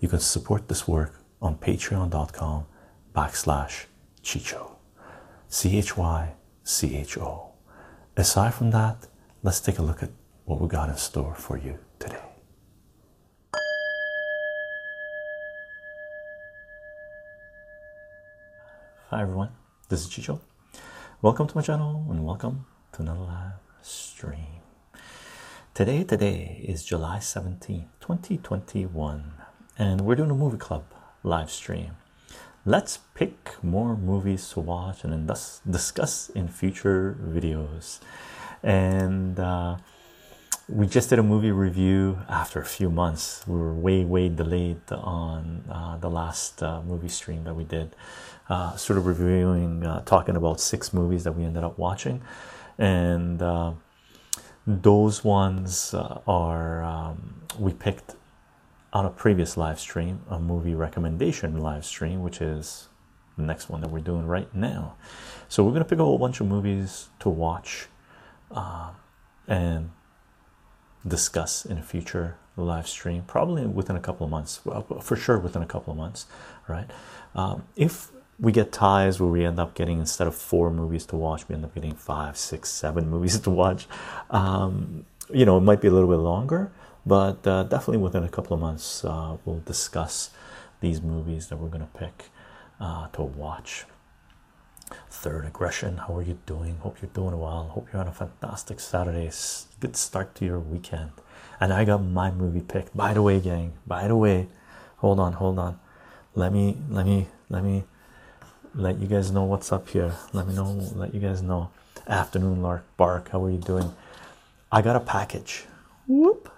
you can support this work on patreon.com backslash Chycho. C H Y C H O. Aside from that, let's take a look at what we got in store for you today. Hi everyone, this is Chycho. Welcome to my channel and welcome to another live stream. Today, today is July 17th, 2021, and we're doing a movie club live stream. Let's pick more movies to watch and thus discuss in future videos. And uh, we just did a movie review after a few months. We were way, way delayed on uh, the last uh, movie stream that we did, uh, sort of reviewing, uh, talking about six movies that we ended up watching, and uh, those ones are um, we picked on a previous live stream, a movie recommendation live stream, which is the next one that we're doing right now. So we're gonna pick a whole bunch of movies to watch, and discuss in a future live stream, probably within a couple of months. Well, for sure, within a couple of months, right? Um, if we get ties where we end up getting instead of four movies to watch, we end up getting five, six, seven movies to watch. Um, you know, it might be a little bit longer, but uh, definitely within a couple of months, uh, we'll discuss these movies that we're to pick uh, to watch. Third aggression, how are you doing? Hope you're doing well. Hope you're on a fantastic Saturday. Good start to your weekend. And I got my movie picked. By the way, gang, by the way, hold on, hold on. Let me, let me, let me let you guys know what's up here. Let me know, let you guys know. Afternoon Lark Bark, how are you doing? I got a package. Whoop,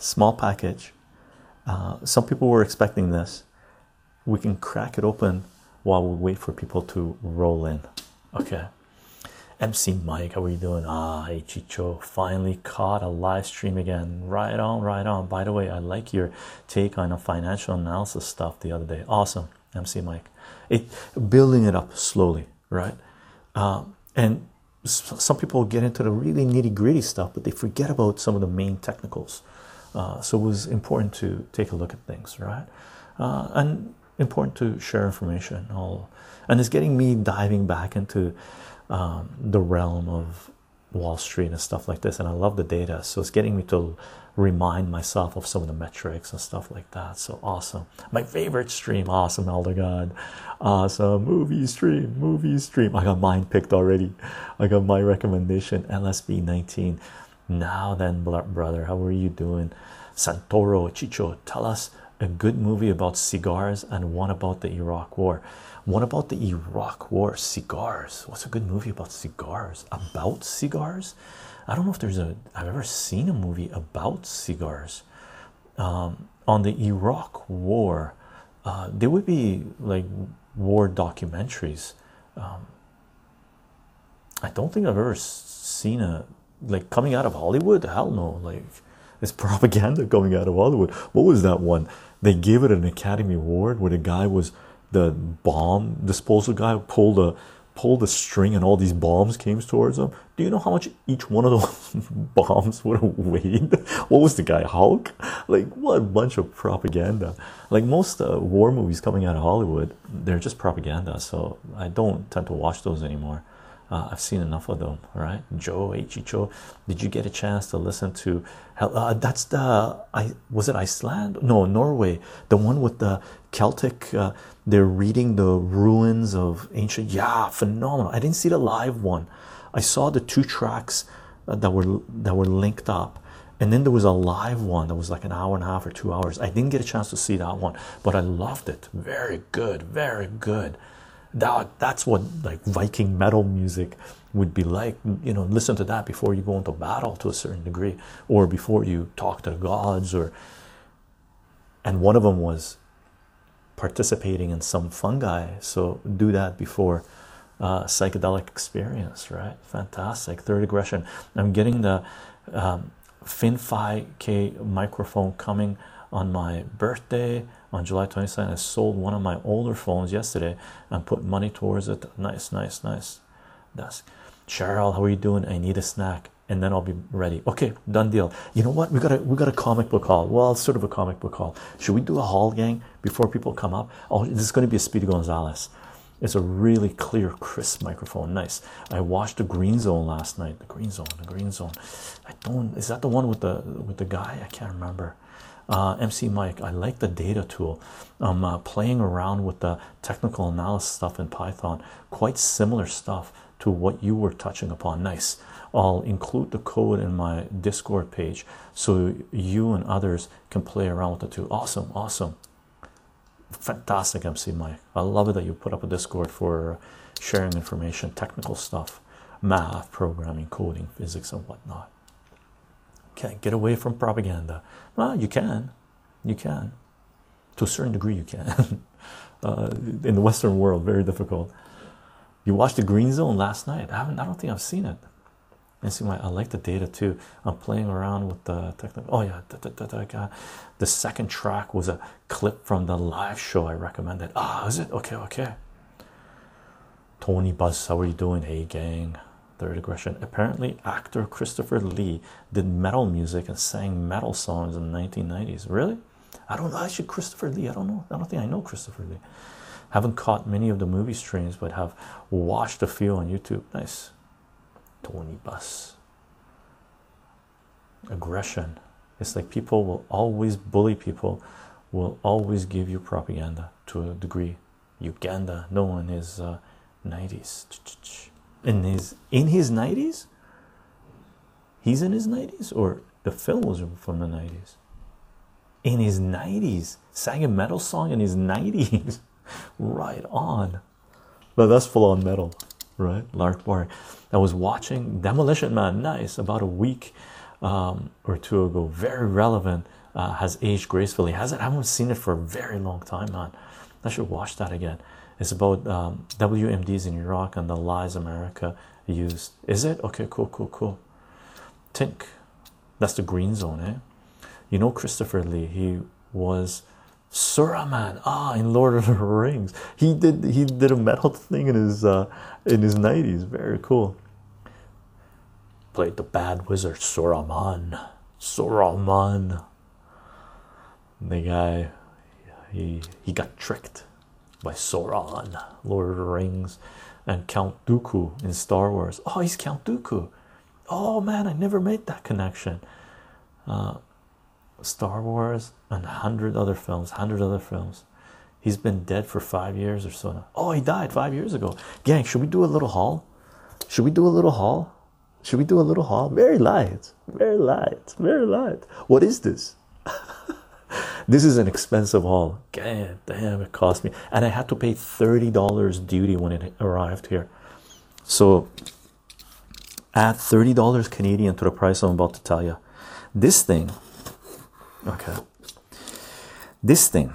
small package. Uh, some people were expecting this. We can crack it open while we wait for people to roll in. Okay. MC Mike, how are you doing? Ah, hey Chycho, finally caught a live stream again. Right on, right on. By the way, I like your take on a financial analysis stuff the other day. Awesome, MC Mike. It building it up slowly, right? Um, and some people get into the really nitty gritty stuff, but they forget about some of the main technicals. Uh, so it was important to take a look at things, right? Uh, and important to share information all. And it's getting me diving back into um, the realm of wall street and stuff like this and i love the data. So it's getting me to remind myself of some of the metrics and stuff like that. So awesome. My favorite stream. Awesome elder god. Awesome. Movie stream. Movie stream. I got mine picked already. I got my recommendation lsb 19 now then brother how are you doing santoro chycho tell us a good movie about cigars and one about the Iraq War. One about the Iraq War cigars. What's a good movie about cigars? About cigars? I don't know if there's a. I've ever seen a movie about cigars. Um, on the Iraq War, uh, there would be like war documentaries. Um, I don't think I've ever seen a like coming out of Hollywood. Hell no, like it's propaganda coming out of Hollywood. What was that one? They gave it an Academy Award where the guy was the bomb disposal guy pulled a pulled a string and all these bombs came towards him. Do you know how much each one of those bombs would have weighed? What was the guy Hulk? Like what a bunch of propaganda! Like most uh, war movies coming out of Hollywood, they're just propaganda. So I don't tend to watch those anymore. Uh, I've seen enough of them. Right, Joe Ichicho, did you get a chance to listen to? Uh, that's the I was it Iceland? No, Norway. The one with the Celtic. Uh, they're reading the ruins of ancient. Yeah, phenomenal. I didn't see the live one. I saw the two tracks uh, that were that were linked up. And then there was a live one that was like an hour and a half or two hours. I didn't get a chance to see that one, but I loved it. Very good, very good that that's what like Viking metal music would be like. You know, listen to that before you go into battle to a certain degree, or before you talk to gods, or and one of them was participating in some fungi. So do that before uh, psychedelic experience, right? Fantastic. Third aggression. I'm getting the um, Fin 5K microphone coming on my birthday on July 22nd. I sold one of my older phones yesterday and put money towards it. Nice, nice, nice. That's Cheryl. How are you doing? I need a snack and then I'll be ready. Okay, done deal. You know what? We got a we got a comic book haul. Well, sort of a comic book haul. Should we do a haul, gang, before people come up? Oh, this is going to be a Speedy Gonzalez. It's a really clear, crisp microphone. Nice. I watched the Green Zone last night. The Green Zone. The Green Zone. I don't. Is that the one with the with the guy? I can't remember. Uh, MC Mike, I like the data tool. I'm uh, playing around with the technical analysis stuff in Python. Quite similar stuff to what you were touching upon. Nice. I'll include the code in my Discord page so you and others can play around with the tool. Awesome, awesome. Fantastic, MC Mike. I love it that you put up a Discord for sharing information, technical stuff, math, programming, coding, physics, and whatnot. Can't get away from propaganda. Well, you can, you can, to a certain degree, you can. uh, in the Western world, very difficult. You watched the Green Zone last night. I haven't. I don't think I've seen it. And see, my I like the data too. I'm playing around with the technical. Oh yeah, da, da, da, the second track was a clip from the live show I recommended. Ah, is it okay? Okay. Tony Buzz, how are you doing? Hey gang. Third aggression. Apparently, actor Christopher Lee did metal music and sang metal songs in the 1990s. Really? I don't know. Actually, Christopher Lee. I don't know. I don't think I know Christopher Lee. Haven't caught many of the movie streams, but have watched a few on YouTube. Nice. Tony Buzz. Aggression. It's like people will always bully people, will always give you propaganda to a degree. Uganda, no, one is uh, 90s. In his in his 90s? He's in his 90s, or the film was from the 90s? In his 90s, sang a metal song in his 90s. right on. But that's full on metal, right? Lark Bark. I was watching Demolition Man, nice, about a week um, or two ago. Very relevant, uh, has aged gracefully. Has it? I haven't seen it for a very long time, man. I should watch that again. It's about um, WMDs in Iraq and the lies America used. Is it? Okay, cool, cool, cool. Tink, that's the green zone, eh? You know Christopher Lee, he was Saruman, ah, in Lord of the Rings. He did he did a metal thing in his uh, in his nineties. Very cool. Played the bad wizard Saruman. Saruman. The guy, he he got tricked by Sauron, Lord of the Rings, and Count Dooku in Star Wars. Oh, he's Count Dooku. Oh man, I never made that connection. Uh, Star Wars and hundred other films, hundred other films. He's been dead for five years or so now. Oh, he died five years ago. Gang, should we do a little haul? Should we do a little haul? Should we do a little haul? Very light, very light, very light. What is this? This is an expensive haul. God damn, it cost me, and I had to pay thirty dollars duty when it arrived here. So add thirty dollars Canadian to the price I'm about to tell you. This thing Okay. This thing,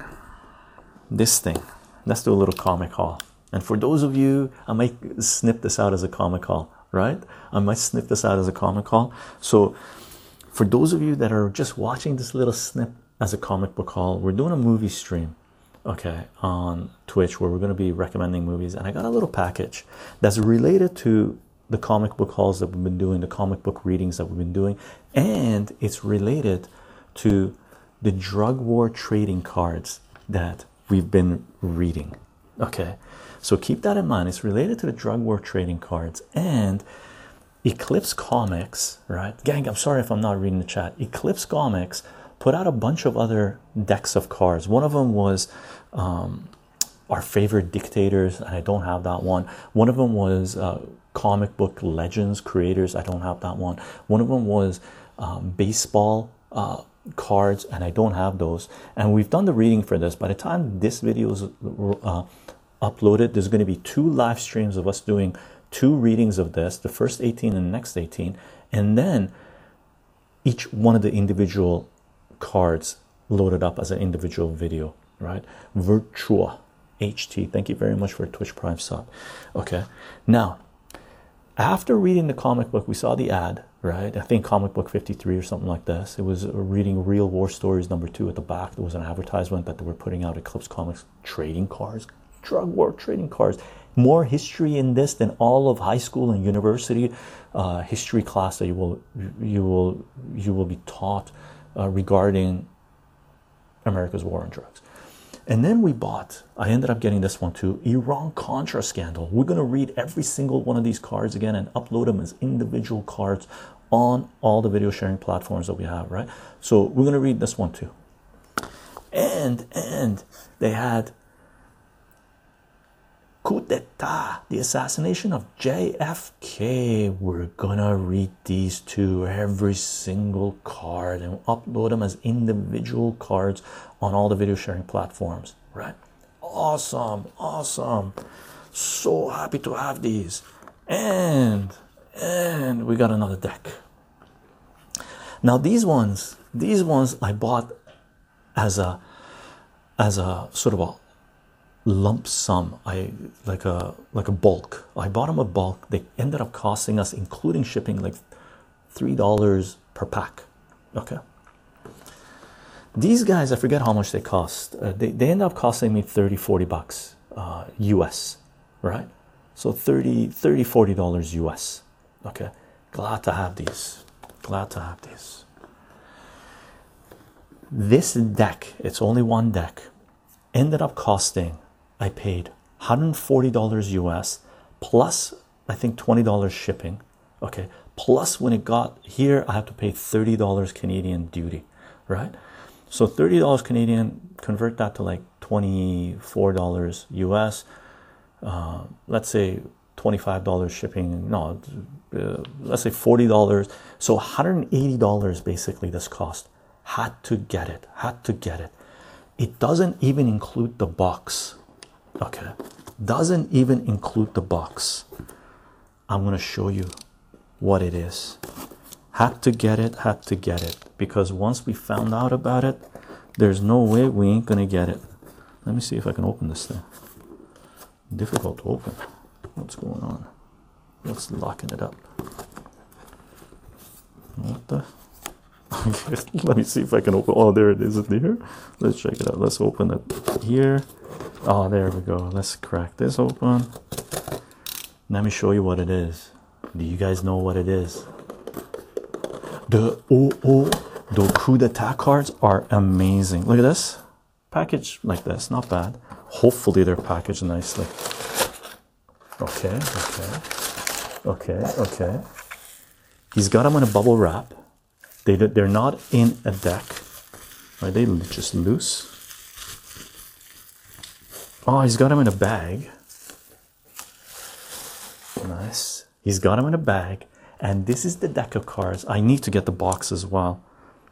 this thing, let's do a little comic haul. And for those of you, I might snip this out as a comic haul, right? I might snip this out as a comic haul. So, for those of you that are just watching this little snip as a comic book haul, we're doing a movie stream, okay, on Twitch where we're going to be recommending movies. And I got a little package that's related to the comic book hauls that we've been doing, the comic book readings that we've been doing, and it's related to the drug war trading cards that we've been reading. Okay, so keep that in mind. It's related to the drug war trading cards and Eclipse Comics, right? Gang, I'm sorry if I'm not reading the chat. Eclipse Comics put out a bunch of other decks of cards. One of them was um, our favorite dictators, and I don't have that one. One of them was uh, comic book legends creators. I don't have that one. One of them was um, baseball. Uh, cards and I don't have those and we've done the reading for this by the time this video is uh, uploaded there's going to be two live streams of us doing two readings of this the first 18 and the next 18 and then each one of the individual cards loaded up as an individual video, right? Virtua HT. Thank you very much for Twitch Prime sub. Okay, now after reading the comic book, we saw the ad, right? I think comic book 53 or something like this. It was reading Real War Stories number two at the back. There was an advertisement that they were putting out Eclipse Comics trading cards, drug war trading cards. More history in this than all of high school and university uh, history class that you will you will you will be taught uh, regarding America's war on drugs. And then we bought, I ended up getting this one too Iran Contra scandal. We're going to read every single one of these cards again and upload them as individual cards on all the video sharing platforms that we have, right? So we're going to read this one too. And, and they had coup d'etat, the assassination of JFK. We're gonna read these two, every single card, and upload them as individual cards on all the video sharing platforms, right? Awesome, awesome. So happy to have these. And and we got another deck. Now these ones, these ones I bought as a as a sort of a lump sum i like a like a bulk. I bought them a bulk. They ended up costing us including shipping like three dollars per pack. Okay. These guys i forget how much they cost. Uh, they, they end up costing me 30 40 bucks uh, us right? So 30 30 40 dollars us okay. Glad to have these. Glad to have these. This deck it's only one deck ended up costing I paid $140 US plus I think $20 shipping. Okay, plus when it got here, I have to pay $30 Canadian duty, right? So $30 Canadian, convert that to like $24 US. Uh, let's say $25 shipping, no, uh, let's say $40. So $180 basically this cost. Had to get it, had to get it. It doesn't even include the box okay. Doesn't even include the box. I'm going to show you what it is. Had to get it had to get it. Because once we found out about it there's no way we ain't gonna get it. Let me see if i can open this thing. Difficult to open. What's going on? What's locking it up? What the let me see if i can open oh there it is there let's check it out let's open it here Oh, there we go. Let's crack this open. Let me show you what it is. Do you guys know what it is? The oh oh the coup d'etat cards are amazing. Look at this package like this, not bad. Hopefully they're packaged nicely. Okay, okay, okay, okay. He's got them in a bubble wrap. They they're not in a deck. Are they just loose? Oh, he's got him in a bag. Nice. He's got him in a bag. And this is the deck of cards. I need to get the box as well.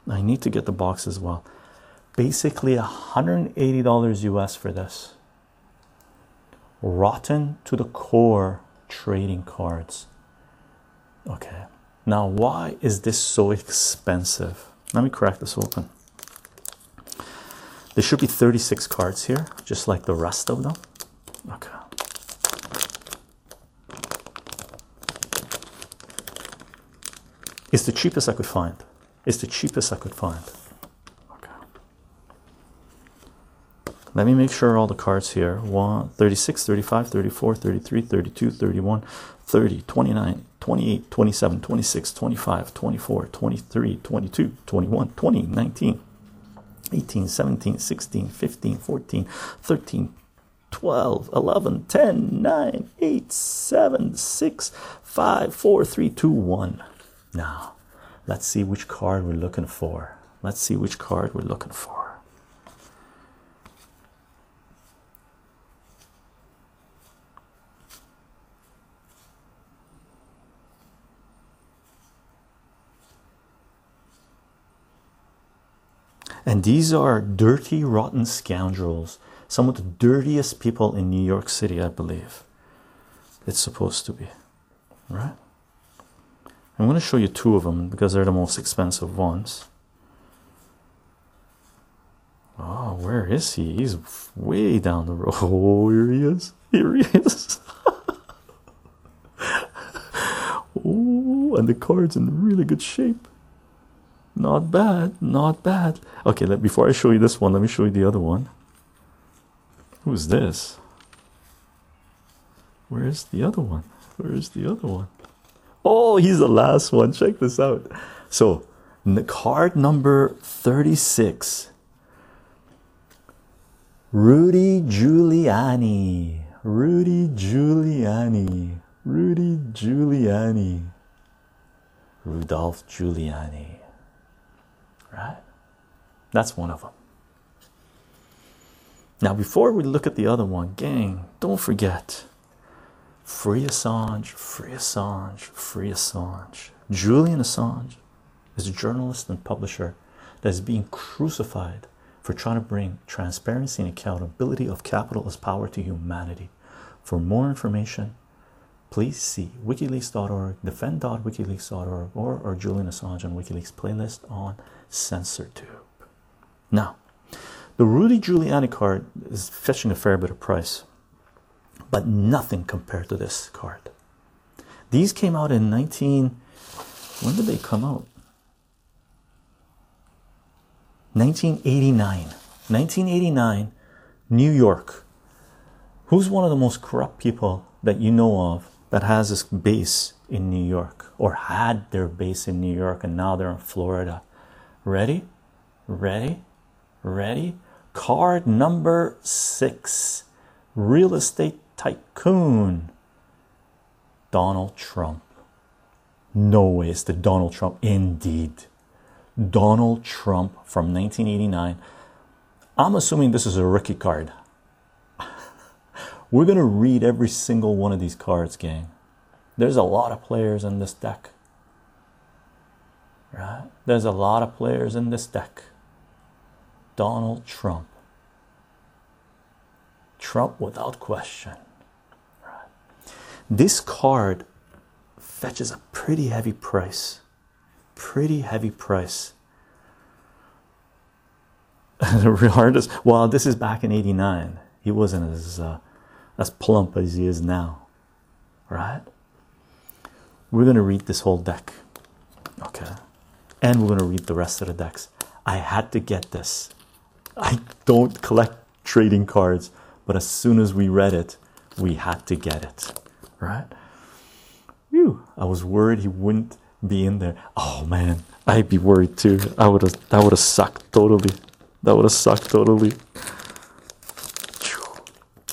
I need to get the box as well. Basically, $180 US for this. Rotten to the core trading cards. Okay. Now, why is this so expensive? Let me crack this open. There should be 36 cards here, just like the rest of them. Okay. It's the cheapest I could find. It's the cheapest I could find. Okay. Let me make sure all the cards here 1, 36, 35, 34, 33, 32, 31, 30, 29, 28, 27, 26, 25, 24, 23, 22, 21, 20, 19. 18, 17, 16, 15, 14, 13, 12, 11, 10, 9, 8, 7, 6, 5, 4, 3, 2, 1. Now, let's see which card we're looking for. Let's see which card we're looking for. And these are dirty, rotten scoundrels. Some of the dirtiest people in New York City, I believe. It's supposed to be, right? I'm going to show you two of them because they're the most expensive ones. Oh, where is he? He's way down the road. Oh, here he is. Here he is. oh, and the card's in really good shape. Not bad, not bad. Okay, let, before I show you this one, let me show you the other one. Who's this? Where's the other one? Where's the other one? Oh, he's the last one. Check this out. So, card number 36 Rudy Giuliani. Rudy Giuliani. Rudy Giuliani. Rudolph Giuliani. Right? That's one of them. Now, before we look at the other one, gang, don't forget free Assange, free Assange, free Assange. Julian Assange is a journalist and publisher that is being crucified for trying to bring transparency and accountability of capital as power to humanity. For more information, please see wikileaks.org, defend.wikileaks.org, or our Julian Assange on WikiLeaks playlist on CensorTube. Now, the Rudy Giuliani card is fetching a fair bit of price, but nothing compared to this card. These came out in 19. When did they come out? 1989. 1989, New York. Who's one of the most corrupt people that you know of that has this base in New York or had their base in New York and now they're in Florida? Ready? Ready? Ready? Card number six real estate tycoon Donald Trump. No way, it's the Donald Trump, indeed. Donald Trump from 1989. I'm assuming this is a rookie card. We're going to read every single one of these cards, gang. There's a lot of players in this deck. Right? There's a lot of players in this deck. Donald Trump. Trump without question. This card fetches a pretty heavy price. Pretty heavy price. the hardest. Well, this is back in '89. He wasn't as uh, as plump as he is now, right? We're gonna read this whole deck, okay, and we're gonna read the rest of the decks. I had to get this. I don't collect trading cards, but as soon as we read it, we had to get it, right? Whew, I was worried he wouldn't be in there. Oh man, I'd be worried too. I would have that would have sucked totally. That would have sucked totally.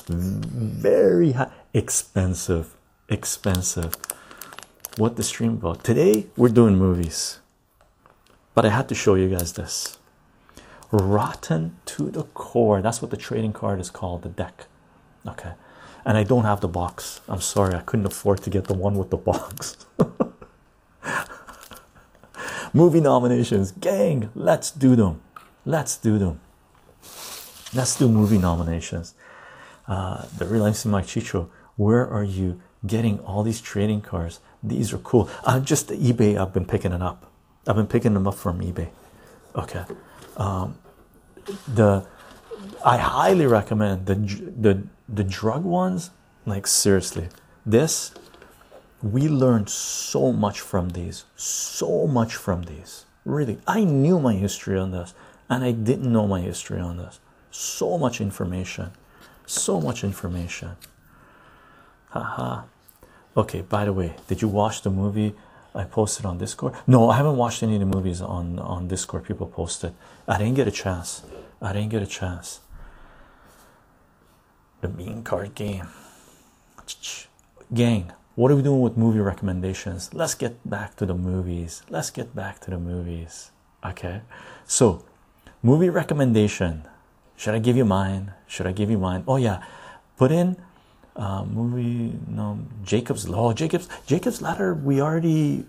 Very high, expensive, expensive. What the stream about? Today we're doing movies, but I had to show you guys this. Rotten to the core. That's what the trading card is called, the deck. Okay, and I don't have the box. I'm sorry, I couldn't afford to get the one with the box. Movie nominations, gang, let's do them. Let's do them. Let's do movie nominations. Uh, the Relaxing Mike Chycho, where are you getting all these trading cards? These are cool. Uh, just eBay, I've been picking it up. I've been picking them up from eBay. Okay. Um, the I highly recommend the the the drug ones. Like seriously, this we learned so much from these, so much from these. Really, I knew my history on this, and I didn't know my history on this. So much information, so much information. Haha. Okay, by the way, did you watch the movie I posted on Discord? No, I haven't watched any of the movies on, on Discord people posted. I didn't get a chance. I didn't get a chance. The bean card game. Gang, what are we doing with movie recommendations? Let's get back to the movies. Let's get back to the movies. Okay, so movie recommendation. Should I give you mine? Should I give you mine? Oh, yeah, put in uh, movie no Jacob's Law. Jacob's Jacob's Ladder. We already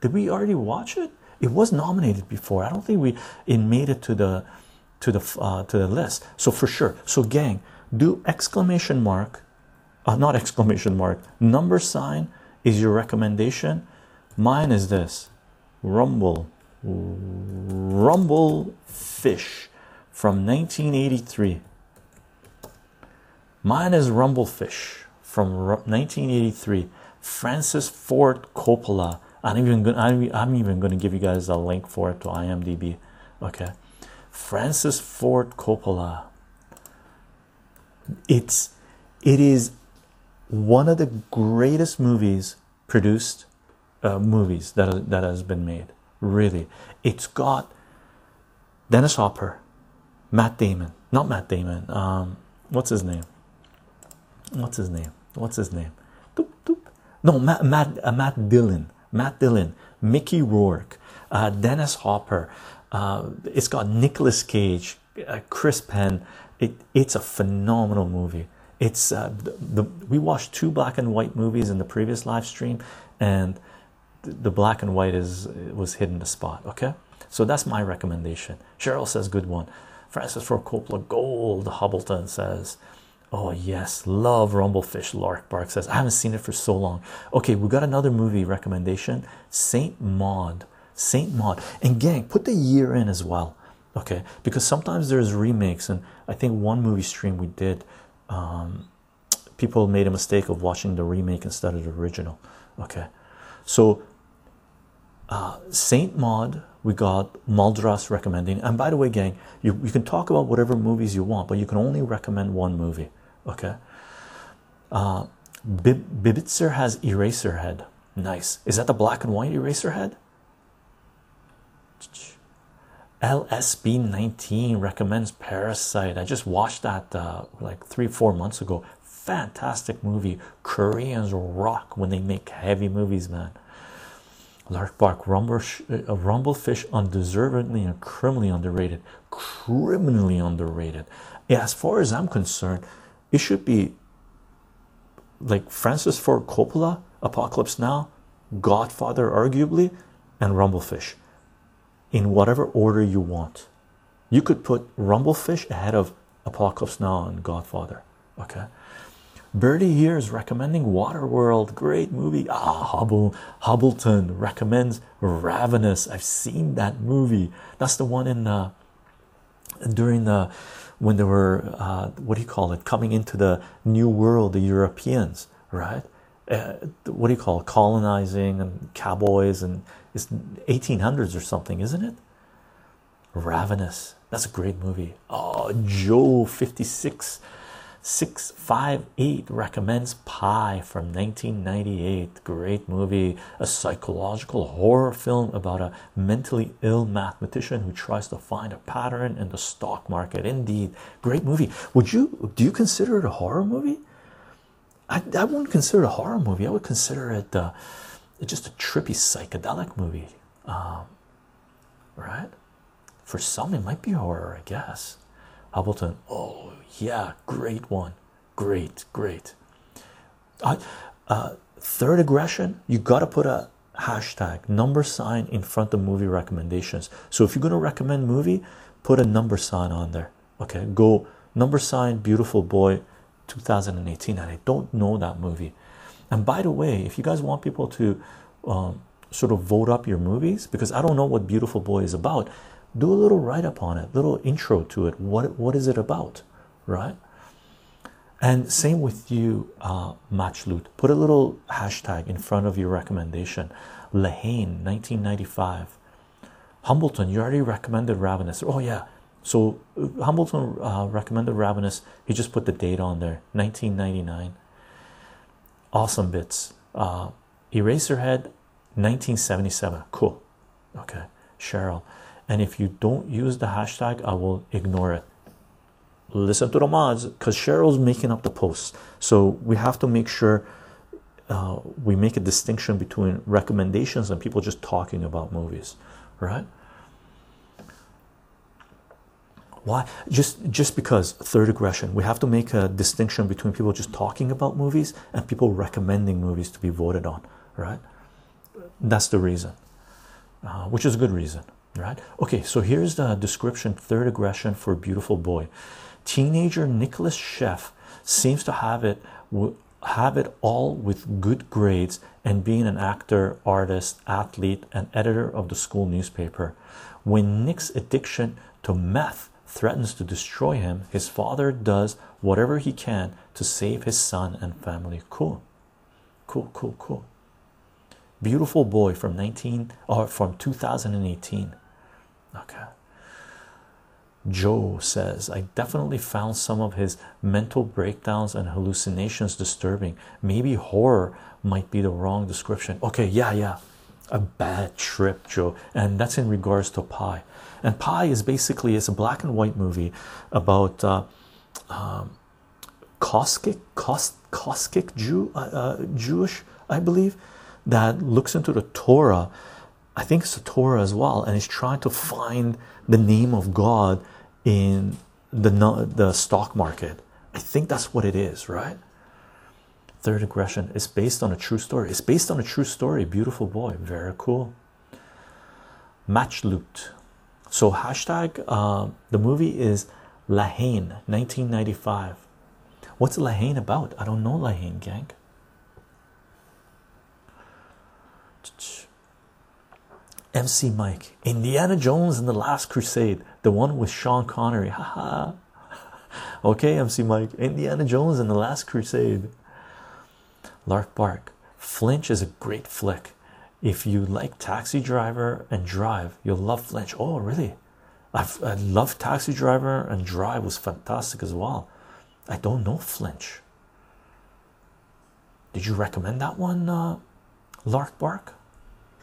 did. We already watch it. It was nominated before. I don't think we it made it to the to the uh, to the list. So for sure. So gang, do exclamation mark, uh, not exclamation mark. Number sign is your recommendation. Mine is this. Rumble, rumble fish from 1983. Mine is Rumblefish from 1983. Francis Ford Coppola. I'm even gonna, I'm even going to give you guys a link for it to IMDb. Okay, Francis Ford Coppola. It's it is one of the greatest movies produced uh, movies that that has been made. Really, it's got Dennis Hopper, Matt Damon, not Matt Damon. Um, what's his name? What's his name? What's his name? Doop, doop. No, Matt Matt uh, Matt Dillon. Matt Dillon, Mickey Rourke, uh, Dennis Hopper. Uh, it's got Nicolas Cage, uh, Chris Penn. It, it's a phenomenal movie. It's uh, the, the, we watched two black and white movies in the previous live stream, and the, black and white is was hidden the spot. Okay, so that's my recommendation. Cheryl says good one. Francis Ford Coppola Gold. Hobbleton says, oh yes, love Rumblefish. Lark Bark says I haven't seen it for so long. Okay, we got another movie recommendation. Saint Maud. Saint Maud. And gang, put the year in as well. Okay, because sometimes there's remakes, and I think one movie stream we did um, people made a mistake of watching the remake instead of the original. Okay, so uh, Saint Maud, we got Muldras recommending. And by the way, gang, you, you can talk about whatever movies you want, but you can only recommend one movie. Okay, uh, Bib- Bibitzer has eraser head Nice. Is that the black and white eraser head LSB19 recommends Parasite. I just watched that uh, like three, four months ago. Fantastic movie. Koreans rock when they make heavy movies, man. Lark Bark Rumble, uh, Rumblefish undeservedly and criminally underrated. Criminally underrated. Yeah, as far as I'm concerned, it should be like Francis Ford Coppola, Apocalypse Now, Godfather, arguably, and Rumblefish in whatever order you want. You could put Rumblefish ahead of Apocalypse Now and Godfather. Okay. Birdie here is recommending Waterworld, great movie. Ah, Hubble, Hubbleton recommends Ravenous. I've seen that movie. That's the one in uh, during the when they were uh, what do you call it coming into the new world, the Europeans, right? Uh, what do you call it? colonizing and cowboys and it's 1800s or something, isn't it? Ravenous. That's a great movie. Oh, Joe 56 658 recommends Pi from 1998. Great movie. A psychological horror film about a mentally ill mathematician who tries to find a pattern in the stock market. Indeed, great movie. Would you do you consider it a horror movie? I, I wouldn't consider it a horror movie. I would consider it uh, just a trippy psychedelic movie um, right for some it might be horror i guess Hubbleton oh yeah great one. Great great. Uh, uh, third aggression you got to put a hashtag number sign in front of movie recommendations. So if you're going to recommend movie put a number sign on there okay? Go number sign beautiful boy 2018 and i don't know that movie. And by the way, if you guys want people to um, sort of vote up your movies, because I don't know what Beautiful Boy is about, do a little write up on it, little intro to it. What what is it about, right? And same with you, uh, Matchloot. Put a little hashtag in front of your recommendation. La Haine, 1995. Humbleton, you already recommended Ravenous. Oh yeah. So uh, Humbleton uh, recommended Ravenous. He just put the date on there, 1999 awesome bits uh eraserhead 1977 cool okay cheryl and if you don't use the hashtag i will ignore it. Listen to the mods because cheryl's making up the posts so we have to make sure uh, we make a distinction between recommendations and people just talking about movies right? Why? Just just because third aggression. We have to make a distinction between people just talking about movies and people recommending movies to be voted on right? That's the reason uh, which is a good reason right okay so here's the description third aggression for beautiful boy teenager nicholas Sheff seems to have it have it all with good grades and being an actor artist athlete and editor of the school newspaper when nick's addiction to meth threatens to destroy him, his father does whatever he can to save his son and family. Cool, cool, cool, cool. Beautiful boy from 19 or from 2018. Okay. Joe says, I definitely found some of his mental breakdowns and hallucinations disturbing. Maybe horror might be the wrong description. Okay, yeah, yeah. A bad trip, Joe. And that's in regards to Pi. And Pi is basically it's a black and white movie about uh, um, Jew, uh, uh, Jewish, I believe, that looks into the Torah. I think it's the Torah as well, and is trying to find the name of God in the the stock market. I think that's what it is, right? Third aggression is based on a true story. It's based on a true story. Beautiful boy, very cool. Match loot. So hashtag uh, the movie is La Haine, 1995. What's La Haine about? I don't know La Haine, gang. MC Mike, Indiana Jones and the Last Crusade, the one with Sean Connery. Haha. okay, MC Mike, Indiana Jones and the Last Crusade. Lark Bark, Flinch is a great flick. If you like Taxi Driver and Drive, you'll love Flinch. Oh, really? I've, I love Taxi Driver and Drive was fantastic as well. I don't know Flinch. Did you recommend that one, uh, Lark Bark?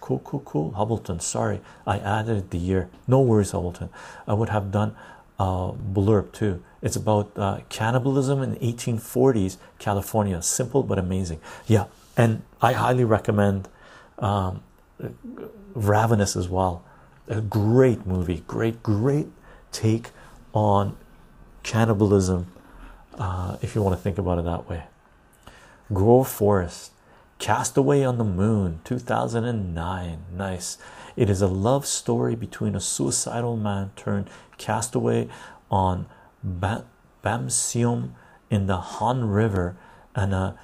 Cool, cool, cool. Hubbleton, sorry, I added the year. No worries, Hubbleton. I would have done uh, blurb too. It's about uh, cannibalism in 1840s California. Simple but amazing. Yeah, and I highly recommend um, Ravenous as well. A great movie, great, great take on cannibalism. Uh, if you want to think about it that way. Grove Forest Castaway on the Moon, 2009. Nice. It is a love story between a suicidal man turned castaway on ba Bamseom in the Han River and a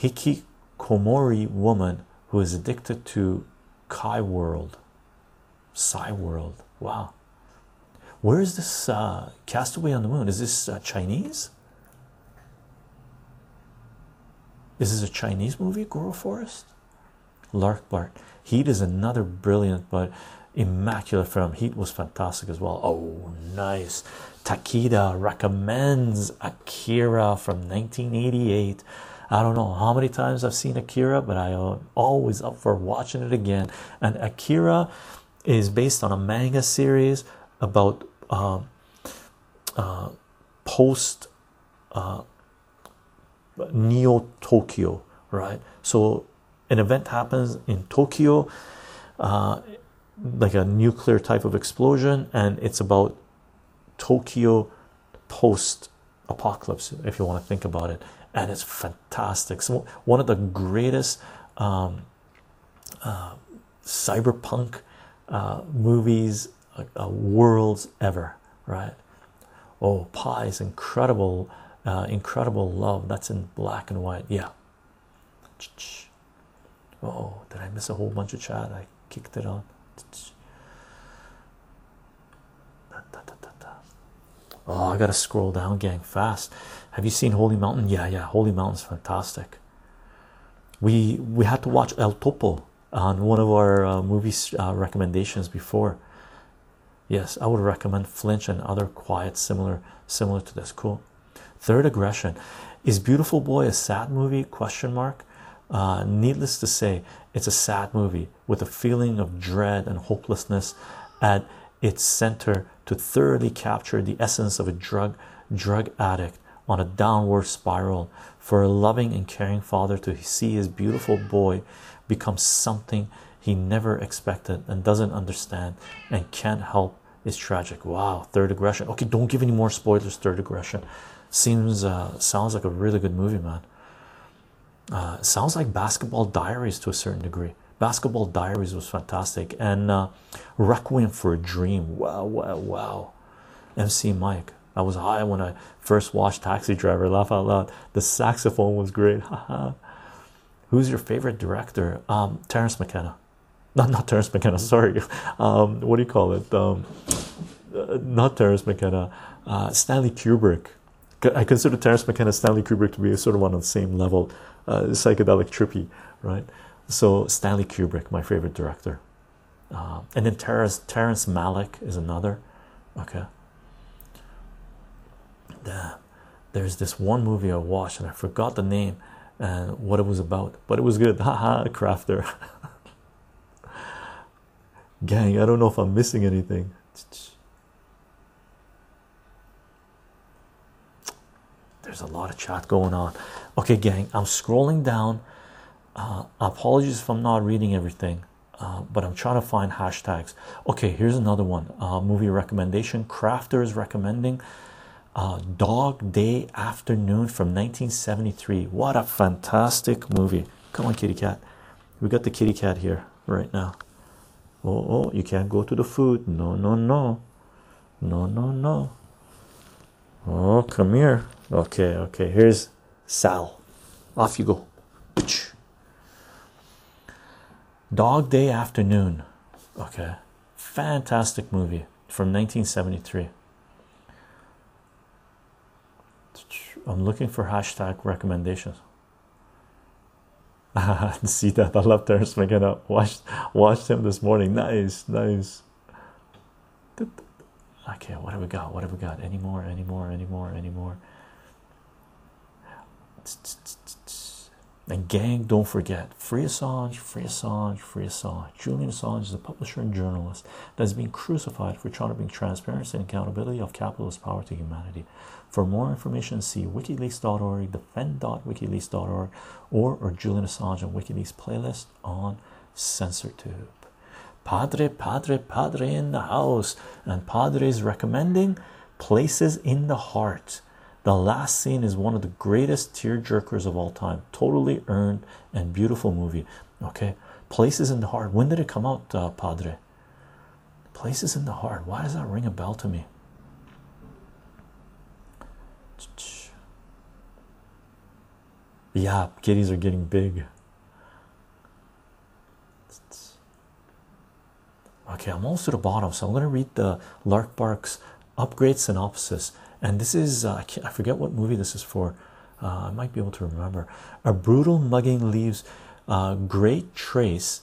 Hikikomori woman who is addicted to Kai World. Cyworld. Wow. Where is this uh, Castaway on the Moon? Is this uh, Chinese? Is this a Chinese movie, Goro Forest? Lark Bark. Heat is another brilliant but immaculate film. Heat was fantastic as well. Oh, nice. Takeda recommends Akira from 1988. I don't know how many times I've seen Akira, but I am always up for watching it again. And Akira is based on a manga series about uh, uh, post uh, Neo Tokyo, right? So an event happens in Tokyo, uh, like a nuclear type of explosion, and it's about Tokyo post apocalypse, if you want to think about it, and it's fantastic. So one of the greatest um, uh, cyberpunk uh, movies, uh, worlds ever, right? Oh, Pi is incredible uh, incredible love that's in black and white. Yeah. Oh did i miss a whole bunch of chat? I kicked it on. Oh i gotta scroll down gang fast. Have you seen holy mountain? Yeah yeah holy mountain's fantastic. We we had to watch el topo on one of our uh, movie uh, recommendations before. Yes i would recommend flinch and other quiet similar similar to this. Cool Third aggression is Beautiful Boy a sad movie? Question mark. Uh, needless to say, it's a sad movie with a feeling of dread and hopelessness at its center to thoroughly capture the essence of a drug drug addict on a downward spiral. For a loving and caring father to see his beautiful boy become something he never expected and doesn't understand and can't help is tragic. Wow, third aggression. Okay, don't give any more spoilers. Third aggression seems uh, sounds like a really good movie, man. Uh, sounds like Basketball Diaries to a certain degree. Basketball Diaries was fantastic, and uh, Requiem for a Dream. Wow, wow, wow. MC Mike. I was high when I first watched Taxi Driver. Laugh out loud. The saxophone was great. Who's your favorite director? Um, Terence McKenna. Not not Terence McKenna. Sorry. Um, what do you call it? Um, uh, not Terence McKenna, uh, Stanley Kubrick. I consider Terence McKenna, Stanley Kubrick to be sort of one on the same level, uh, psychedelic trippy, right? So Stanley Kubrick, my favorite director, uh, and then Terrence Terrence Malick is another. Okay. There's this one movie I watched and I forgot the name and what it was about, but it was good. Haha, crafter. Gang, I don't know if I'm missing anything. There's a lot of chat going on. Okay, gang, I'm scrolling down. Uh, apologies if I'm not reading everything, uh, but I'm trying to find hashtags. Okay, here's another one uh, movie recommendation. Crafter is recommending Dog Day Afternoon from 1973. What a fantastic movie! Come on, kitty cat. We got the kitty cat here right now. Oh, oh, you can't go to the food. No, no, no. No, no, no. Oh, come here. Okay, okay. Here's Sal. Off you go. Dog Day Afternoon. Okay. Fantastic movie from 1973. I'm looking for hashtag recommendations. See that? I love Terence McKenna. Watched watched him this morning. Nice, nice. Okay, what have we got? What have we got? Any more? Any more? Any more? Any more? And gang, don't forget, free Assange, free Assange, free Assange. Julian Assange is a publisher and journalist that has been crucified for trying to bring transparency and accountability of capitalist power to humanity. For more information, see wikileaks.org, defend.wikileaks.org, or, or Julian Assange and WikiLeaks playlist on CensorTube. Padre, Padre, Padre in the house, and Padre is recommending Places in the Heart. The last scene is one of the greatest tear jerkers of all time. Totally earned and beautiful movie. Okay, Places in the Heart. When did it come out, uh, Padre? Places in the Heart. Why does that ring a bell to me? Yeah, kitties are getting big. Okay, I'm almost to the bottom, so I'm going to read the Lark Barks upgrade synopsis. And this is, uh, I, I, forget what movie this is for. Uh, I might be able to remember. A brutal mugging leaves uh, Grey Trace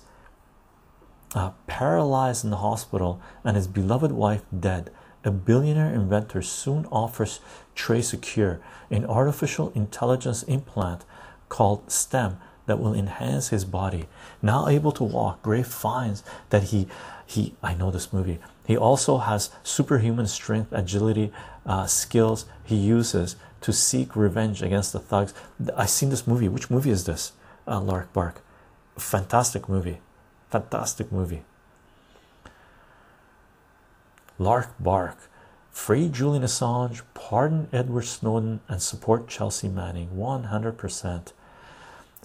uh, paralyzed in the hospital and his beloved wife dead. A billionaire inventor soon offers Trace a cure, an artificial intelligence implant called STEM that will enhance his body. Now able to walk, Gray finds that he he I know this movie. He also has superhuman strength, agility, uh, skills he uses to seek revenge against the thugs. I've seen this movie. Which movie is this? Uh, Lark Bark. Fantastic movie. Fantastic movie. Lark Bark. Free Julian Assange, pardon Edward Snowden, and support Chelsea Manning 100%.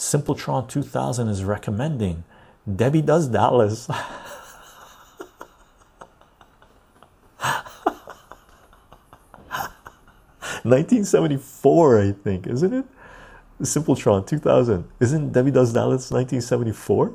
Simpletron 2000 is recommending Debbie Does Dallas. 1974, I think, isn't it? Simpletron 2000. Isn't Debbie Does Dallas 1974?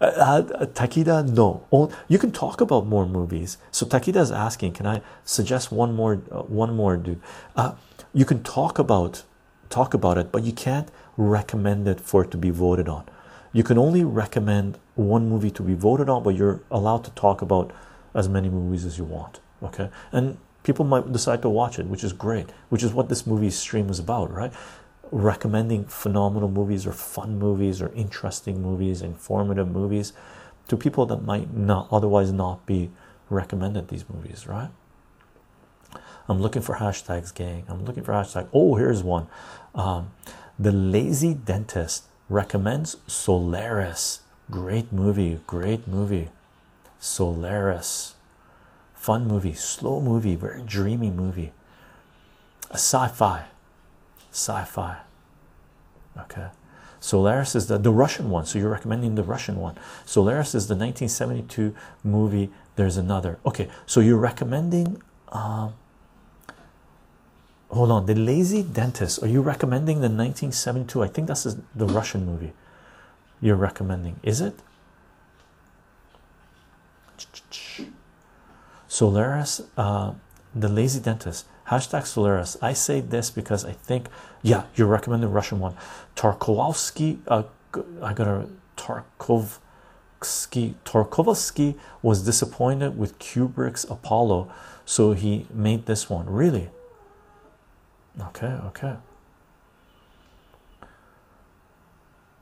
Uh, uh, Takida, no. Oh, you can talk about more movies. So Takida is asking, can I suggest one more? Uh, one more, dude. Uh, you can talk about talk about it, but you can't recommend it for it to be voted on. You can only recommend one movie to be voted on, but you're allowed to talk about as many movies as you want. Okay, and people might decide to watch it, which is great, which is what this movie stream is about, right? Recommending phenomenal movies or fun movies or interesting movies, informative movies to people that might not otherwise not be recommended these movies, right? I'm looking for hashtags, gang. I'm looking for hashtag. Oh, here's one. Um, the Lazy Dentist recommends Solaris. Great movie, great movie. Solaris fun movie, slow movie, very dreamy movie, a sci-fi, sci-fi. Okay, Solaris is the the Russian one, so you're recommending the Russian one. Solaris is the 1972 movie. There's another. Okay, so you're recommending. Um, hold on, the Lazy Dentist. Are you recommending the 1972? I think that's the Russian movie. You're recommending, is it? Solaris, uh, the lazy dentist. Hashtag Solaris. I say this because I think, yeah, you recommend the Russian one. Tarkovsky, uh, I got a Tarkovsky. Tarkovsky was disappointed with Kubrick's Apollo, so he made this one. Really? Okay, okay.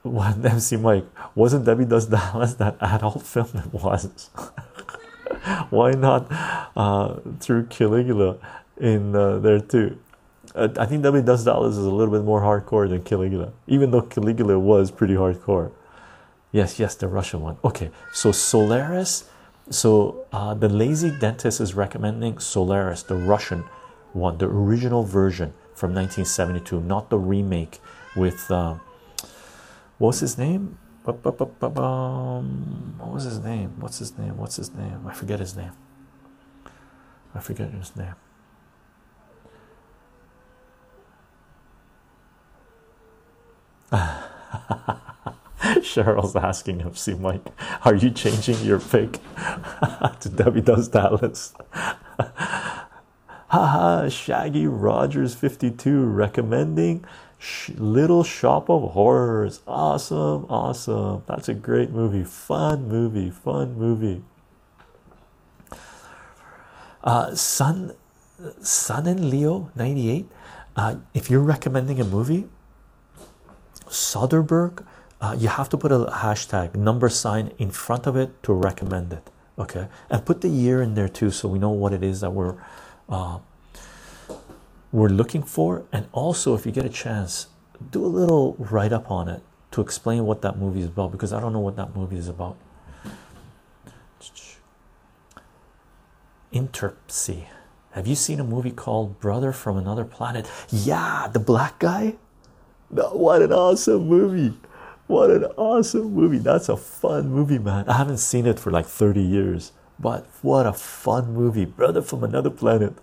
What MC Mike wasn't Debbie Does Dallas that adult film? It was. Why not uh, through Caligula in uh, there too? Uh, I think Debbie Does Dallas is a little bit more hardcore than Caligula, even though Caligula was pretty hardcore. Yes, yes, the Russian one. Okay, so Solaris. So uh, the lazy dentist is recommending Solaris, the Russian one, the original version from 1972, not the remake with uh, was his name? What was his name? What's his name? What's his name? I forget his name. I forget his name. Cheryl's asking see Mike, are you changing your pick to Debbie Does Dallas? Haha, Shaggy Rogers 52 recommending Little Shop of Horrors. Awesome, awesome. That's a great movie. Fun movie, fun movie. Uh, Sun, Sun and Leo 98. Uh, if you're recommending a movie, Soderbergh, uh, you have to put a hashtag number sign in front of it to recommend it. Okay, and put the year in there too, so we know what it is that we're uh, we're looking for. And also, if you get a chance, do a little write up on it to explain what that movie is about because I don't know what that movie is about. Interpsy. Have you seen a movie called Brother from Another Planet? Yeah, the black guy. What an awesome movie! What an awesome movie! That's a fun movie, man. I haven't seen it for like 30 years, but what a fun movie! Brother from Another Planet.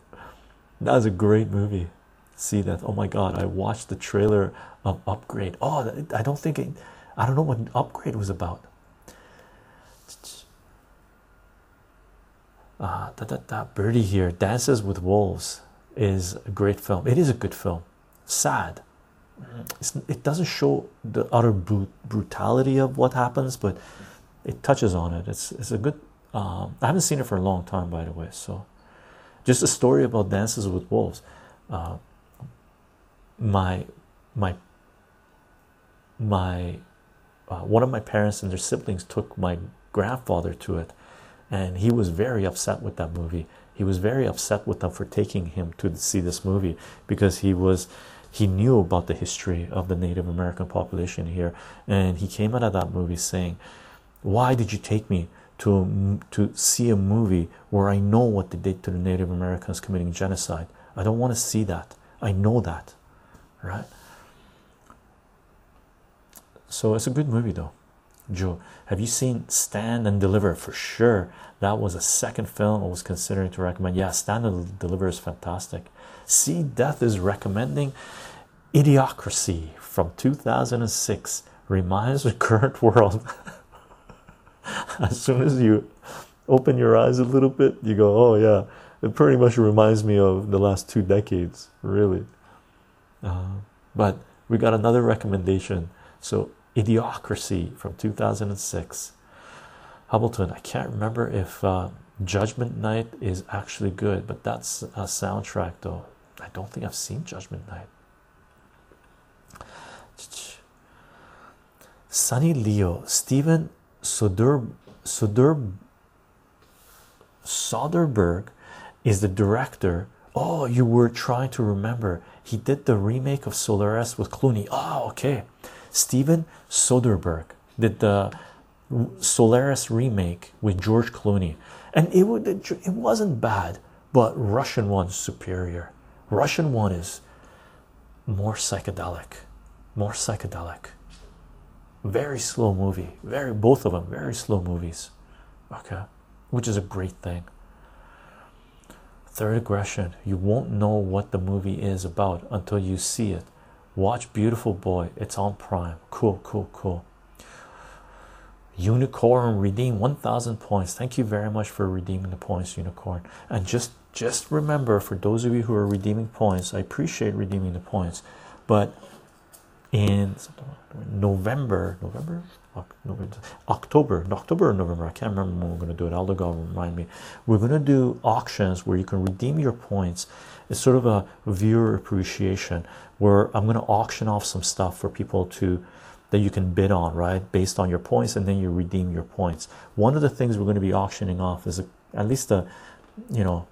That's a great movie. See that? Oh my god! I watched the trailer of Upgrade. Oh, I don't think it, I don't know what Upgrade was about. Uh, that that that birdie here dances with wolves is a great film. It is a good film. Sad. It's, it doesn't show the utter brutality of what happens, but it touches on it. It's it's a good. Um, I haven't seen it for a long time, by the way. So, just a story about dances with wolves. Uh, my my my uh, one of my parents and their siblings took my grandfather to it and he was very upset with that movie he was very upset with them for taking him to see this movie because he was he knew about the history of the native american population here and he came out of that movie saying why did you take me to to see a movie where i know what they did to the native americans committing genocide. I don't want to see that. I know that right? So it's a good movie though joe. Have you seen stand and deliver? For sure. That was a second film i was considering to recommend. Yeah stand and deliver is fantastic. See death is recommending idiocracy from 2006 reminds the current world as soon as you open your eyes a little bit you go oh yeah it pretty much reminds me of the last two decades really uh, but we got another recommendation. So, Idiocracy from 2006. Hubbleton, I can't remember if uh, Judgment Night is actually good, but that's a soundtrack though. I don't think I've seen Judgment Night. Sunny Leo, Steven Soder, Soder, Soderbergh is the director. Oh, you were trying to remember he did the remake of Solaris with Clooney. Oh, okay. Steven Soderbergh did the Solaris remake with George Clooney, and it would it wasn't bad, but Russian one's superior. Russian one is more psychedelic, more psychedelic. Very slow movie. Very both of them very slow movies. Okay, which is a great thing. Third aggression. You won't know what the movie is about until you see it. Watch Beautiful Boy. It's on Prime. Cool, cool, cool. Unicorn redeem 1000 points. Thank you very much for redeeming the points, Unicorn. And just just remember for those of you who are redeeming points, I appreciate redeeming the points, but in November, November, October, October November, I can't remember when we're going to do it. Elder God remind me. We're going to do auctions where you can redeem your points. It's sort of a viewer appreciation where I'm going to auction off some stuff for people to that you can bid on, right, based on your points, and then you redeem your points. One of the things we're going to be auctioning off is a, at least a, you know,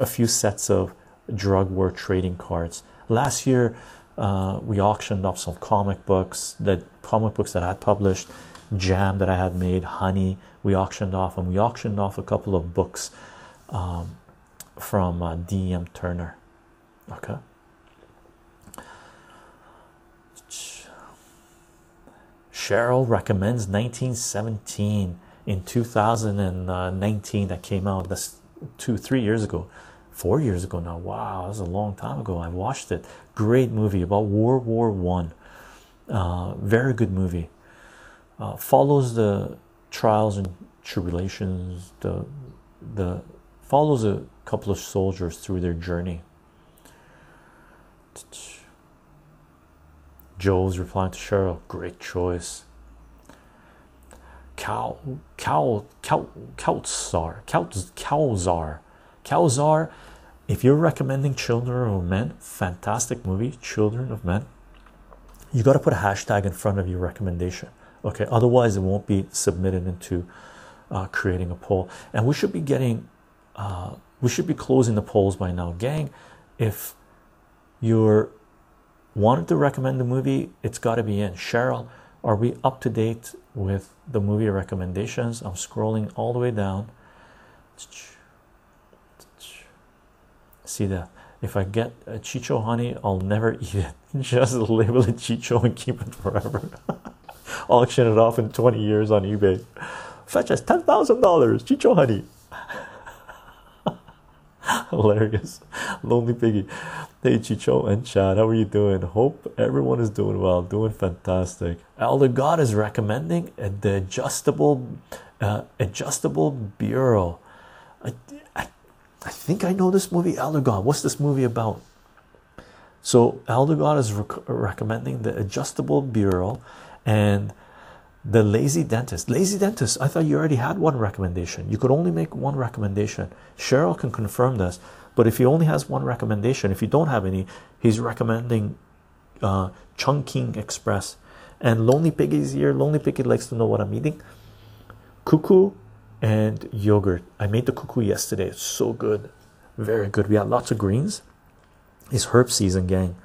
a few sets of drug war trading cards. Last year, uh, we auctioned off some comic books that comic books that I had published, jam that I had made, honey. We auctioned off, and we auctioned off a couple of books um, from uh, D.M. Turner. Okay. Cheryl recommends 1917 in 2019 that came out. That's two, three years ago, four years ago now. Wow, that was a long time ago. I watched it. Great movie about World War One. Uh, very good movie. Uh, follows the trials and tribulations. The the follows a couple of soldiers through their journey. Joe's replying to Cheryl, great choice. Cow, cow, cow, Kautzar, Kautzar, Kautzar. If you're recommending Children of Men, fantastic movie, Children of Men. You got to put a hashtag in front of your recommendation, okay? Otherwise, it won't be submitted into uh, creating a poll. And we should be getting, uh, we should be closing the polls by now, gang. If you're wanted to recommend the movie, it's got to be in. Cheryl, are we up to date with the movie recommendations? I'm scrolling all the way down. See that? If I get a chycho honey, I'll never eat it. Just label it chycho and keep it forever. Auction it off in 20 years on eBay. Fetch us $10,000, chycho honey. Hilarious. Lonely Piggy. Hey Chycho and Chad, how are you doing? Hope everyone is doing well, doing fantastic. Elder God is recommending the adjustable uh, adjustable bureau. I, think I know this movie, Elder God. What's this movie about? So Elder God is rec recommending the adjustable bureau and the lazy dentist. Lazy dentist i thought you already had one recommendation. You could only make one recommendation. Cheryl can confirm this but if he only has one recommendation if you don't have any he's recommending uh chungking express and lonely piggy's here lonely piggy likes to know what i'm eating. Cuckoo and yogurt. I made the cuckoo yesterday. It's so good. Very good. We had lots of greens. It's herb season gang.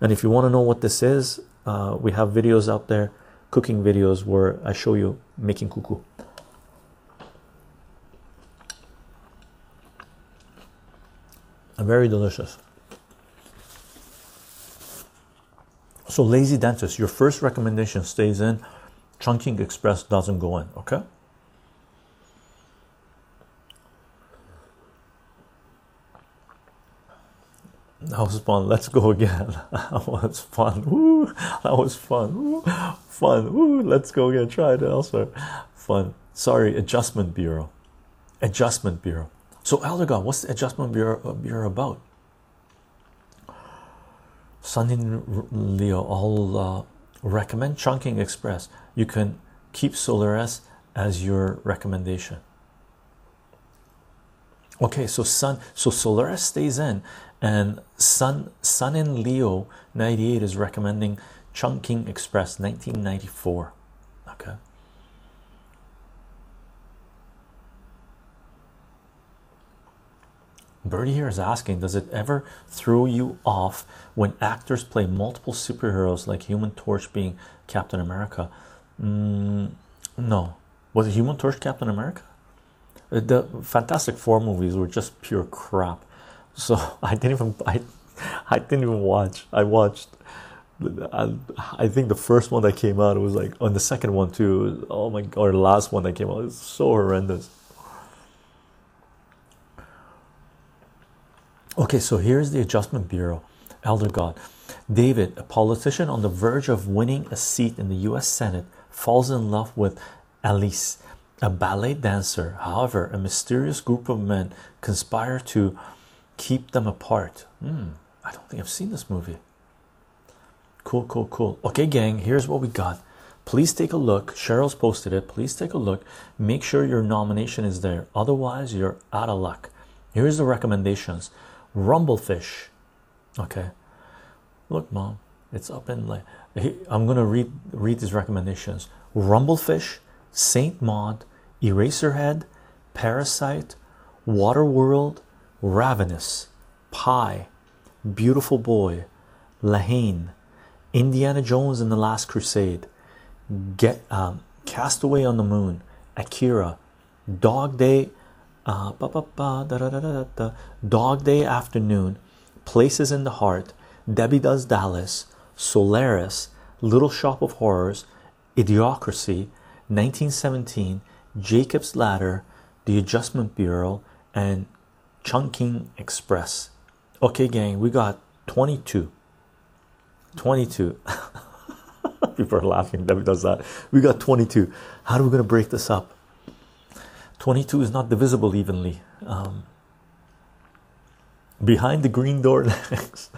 And if you want to know what this is uh, we have videos out there cooking videos where I show you making cuckoo. Very delicious. So, lazy dentist, your first recommendation stays in, Chungking Express doesn't go in, okay? That was fun. Let's go again. That was fun. Woo. That was fun. Woo. Fun. Woo. Let's go again. Try it elsewhere. Fun. Sorry, Adjustment Bureau. Adjustment Bureau. So, Elder God, what's the Adjustment Bureau, uh, Bureau about? Sunny Leo, I'll uh, recommend Chungking Express. You can keep Solaris as your recommendation. Okay, so Sun, so Solaris stays in, and Sun Sun in Leo 98 is recommending Chungking Express 1994 okay Birdie here is asking Does it ever throw you off when actors play multiple superheroes like Human Torch being Captain America? Mm, no. Was it Human Torch Captain America? The Fantastic Four movies were just pure crap so I didn't even I I didn't even watch. I watched. I, think the first one that came out was like on the second one too. Oh my god, the last one that came out was so horrendous. Okay, so here's the Adjustment Bureau, Elder God. David, a politician on the verge of winning a seat in the US Senate, falls in love with Alice, a ballet dancer. However, a mysterious group of men conspire to keep them apart. Hmm, I don't think I've seen this movie. Cool, cool, cool. Okay, gang, here's what we got. Please take a look. Cheryl's posted it. Please take a look. Make sure your nomination is there. Otherwise, you're out of luck. Here's the recommendations Rumblefish. Okay. Look, mom, it's up in like I'm gonna read read these recommendations. Rumblefish, Saint Maud, Eraserhead, Parasite, Waterworld, Ravenous, Pi, Beautiful Boy, La Haine, Indiana Jones and the Last Crusade, Get um, Castaway on the Moon, Akira, Dog Day, uh, ba, ba, ba, da, da, da, Dog Day Afternoon, Places in the Heart, Debbie Does Dallas, Solaris, Little Shop of Horrors, Idiocracy, 1917, Jacob's Ladder, The Adjustment Bureau, and Chungking Express. Okay, gang, we got 22. 22. People are laughing. Debbie does that. We got 22. How are we going to break this up? 22 is not divisible evenly. Um, behind the green door next.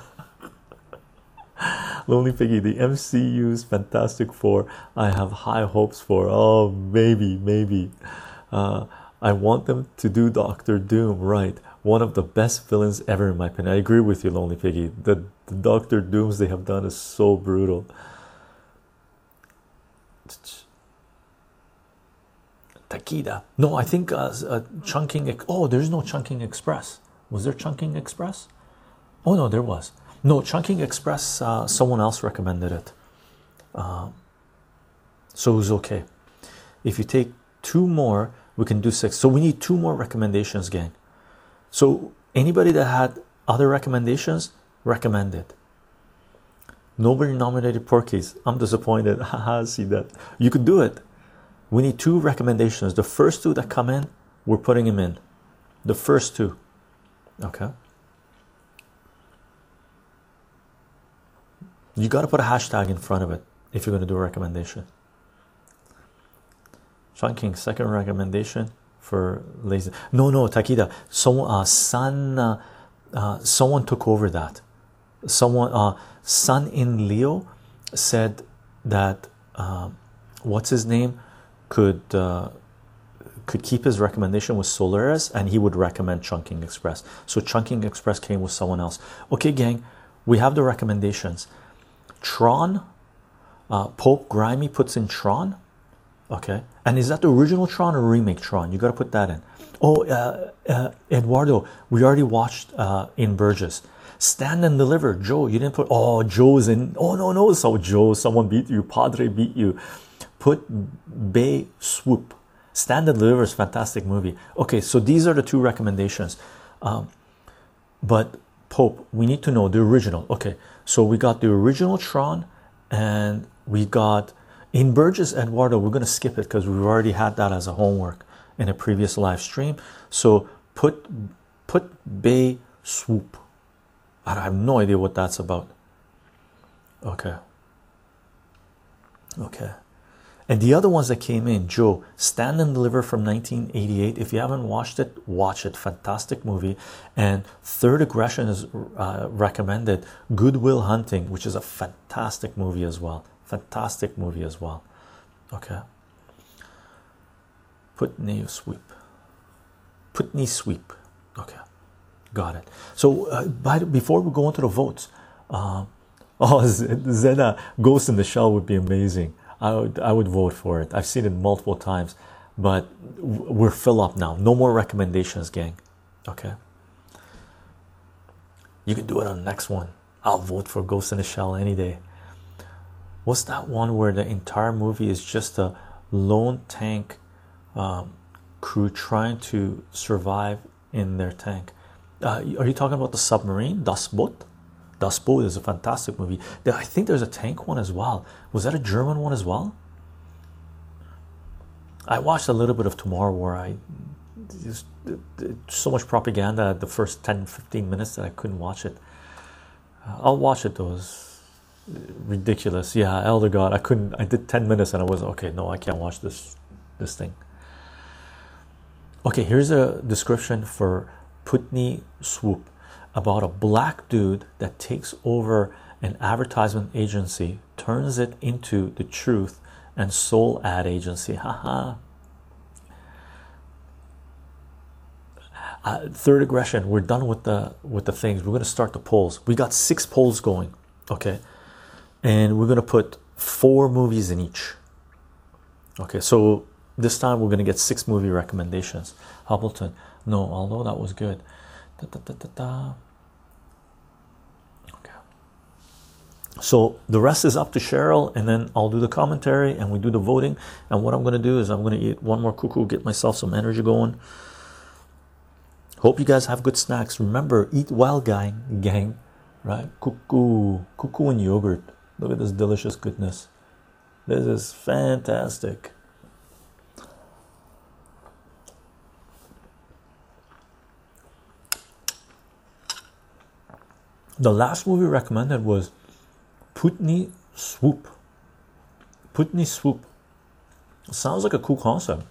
Lonely Piggy, the MCU's Fantastic Four, I have high hopes for. Oh, maybe, maybe. Uh, I want them to do Doctor Doom right. One of the best villains ever, in my opinion. I agree with you, Lonely Piggy. The, the Doctor Dooms they have done is so brutal. Takida. No, I think uh, uh, Chungking. Oh, there's no Chungking Express. Was there Chungking Express? Oh no, there was. No, Chungking Express. Uh, someone else recommended it, uh, so it was okay. If you take two more, we can do six. So we need two more recommendations, gang. So anybody that had other recommendations, recommend it. Nobody nominated Porky's. I'm disappointed. Haha, see that. You could do it. We need two recommendations. The first two that come in, we're putting them in. The first two. Okay. You got to put a hashtag in front of it if you're going to do a recommendation. Chungking, second recommendation for. No, no, Takida. Someone, uh, Sun, uh, uh, someone took over that. Someone, uh, Sun in Leo said that, uh, what's his name, could uh, could keep his recommendation with Solaris, and he would recommend Chungking Express. So Chungking Express came with someone else. Okay, gang, we have the recommendations. Tron, uh, Pope Grimy puts in Tron. Okay, and is that the original Tron or remake Tron? You got to put that in. Oh, uh, uh, Eduardo, we already watched uh, in Burgess. Stand and deliver, Joe. You didn't put. Oh, Joe's in. Oh no, no. So Joe, someone beat you. Padre beat you. Put Bay Swoop. Stand and deliver is fantastic movie. Okay, so these are the two recommendations. Um, but Pope, we need to know the original. Okay, so we got the original Tron, and we got in Burgess Eduardo. We're gonna skip it because we've already had that as a homework in a previous live stream. So put put Bay Swoop. I have no idea what that's about. Okay. Okay. And the other ones that came in, Joe, Stand and Deliver from 1988. If you haven't watched it, watch it. Fantastic movie. And Third Aggression is uh, recommended. Goodwill Hunting, which is a fantastic movie as well. Fantastic movie as well. Okay. Putney Sweep. Putney Sweep. Okay. Got it. So, uh, by the, before we go into the votes, uh, oh, Zena Ghost in the Shell would be amazing. I would I would vote for it. I've seen it multiple times, but we're fill up now. No more recommendations, gang. Okay. You can do it on the next one. I'll vote for Ghost in the Shell any day. What's that one where the entire movie is just a lone tank um, crew trying to survive in their tank? Uh, are you talking about the submarine, Das Boot? Das Boot is a fantastic movie. I think there's a tank one as well. Was that a German one as well? I watched a little bit of Tomorrow War. I just so much propaganda the first 10 15 minutes that I couldn't watch it. Uh, I'll watch it though. Ridiculous. Yeah, Elder God. I couldn't. I did 10 minutes and I was okay. No, I can't watch this. this thing. Okay, here's a description for Putney Swoop about a black dude that takes over an advertisement agency, turns it into the truth and soul ad agency. Haha. Uh, third aggression. We're done with the with the things. We're gonna start the polls. We got six polls going. Okay, and we're gonna put four movies in each. Okay, so this time we're gonna get six movie recommendations. Hubbleton. No, although that was good. Da, da, da, okay. So the rest is up to Cheryl, and then I'll do the commentary and we do the voting. And what I'm gonna do is I'm gonna eat one more cuckoo, get myself some energy going. Hope you guys have good snacks. Remember, eat well, gang, gang, right? Cuckoo, cuckoo and yogurt. Look at this delicious goodness. This is fantastic. The last movie recommended was Putney Swoop. Putney Swoop. Sounds like a cool concept.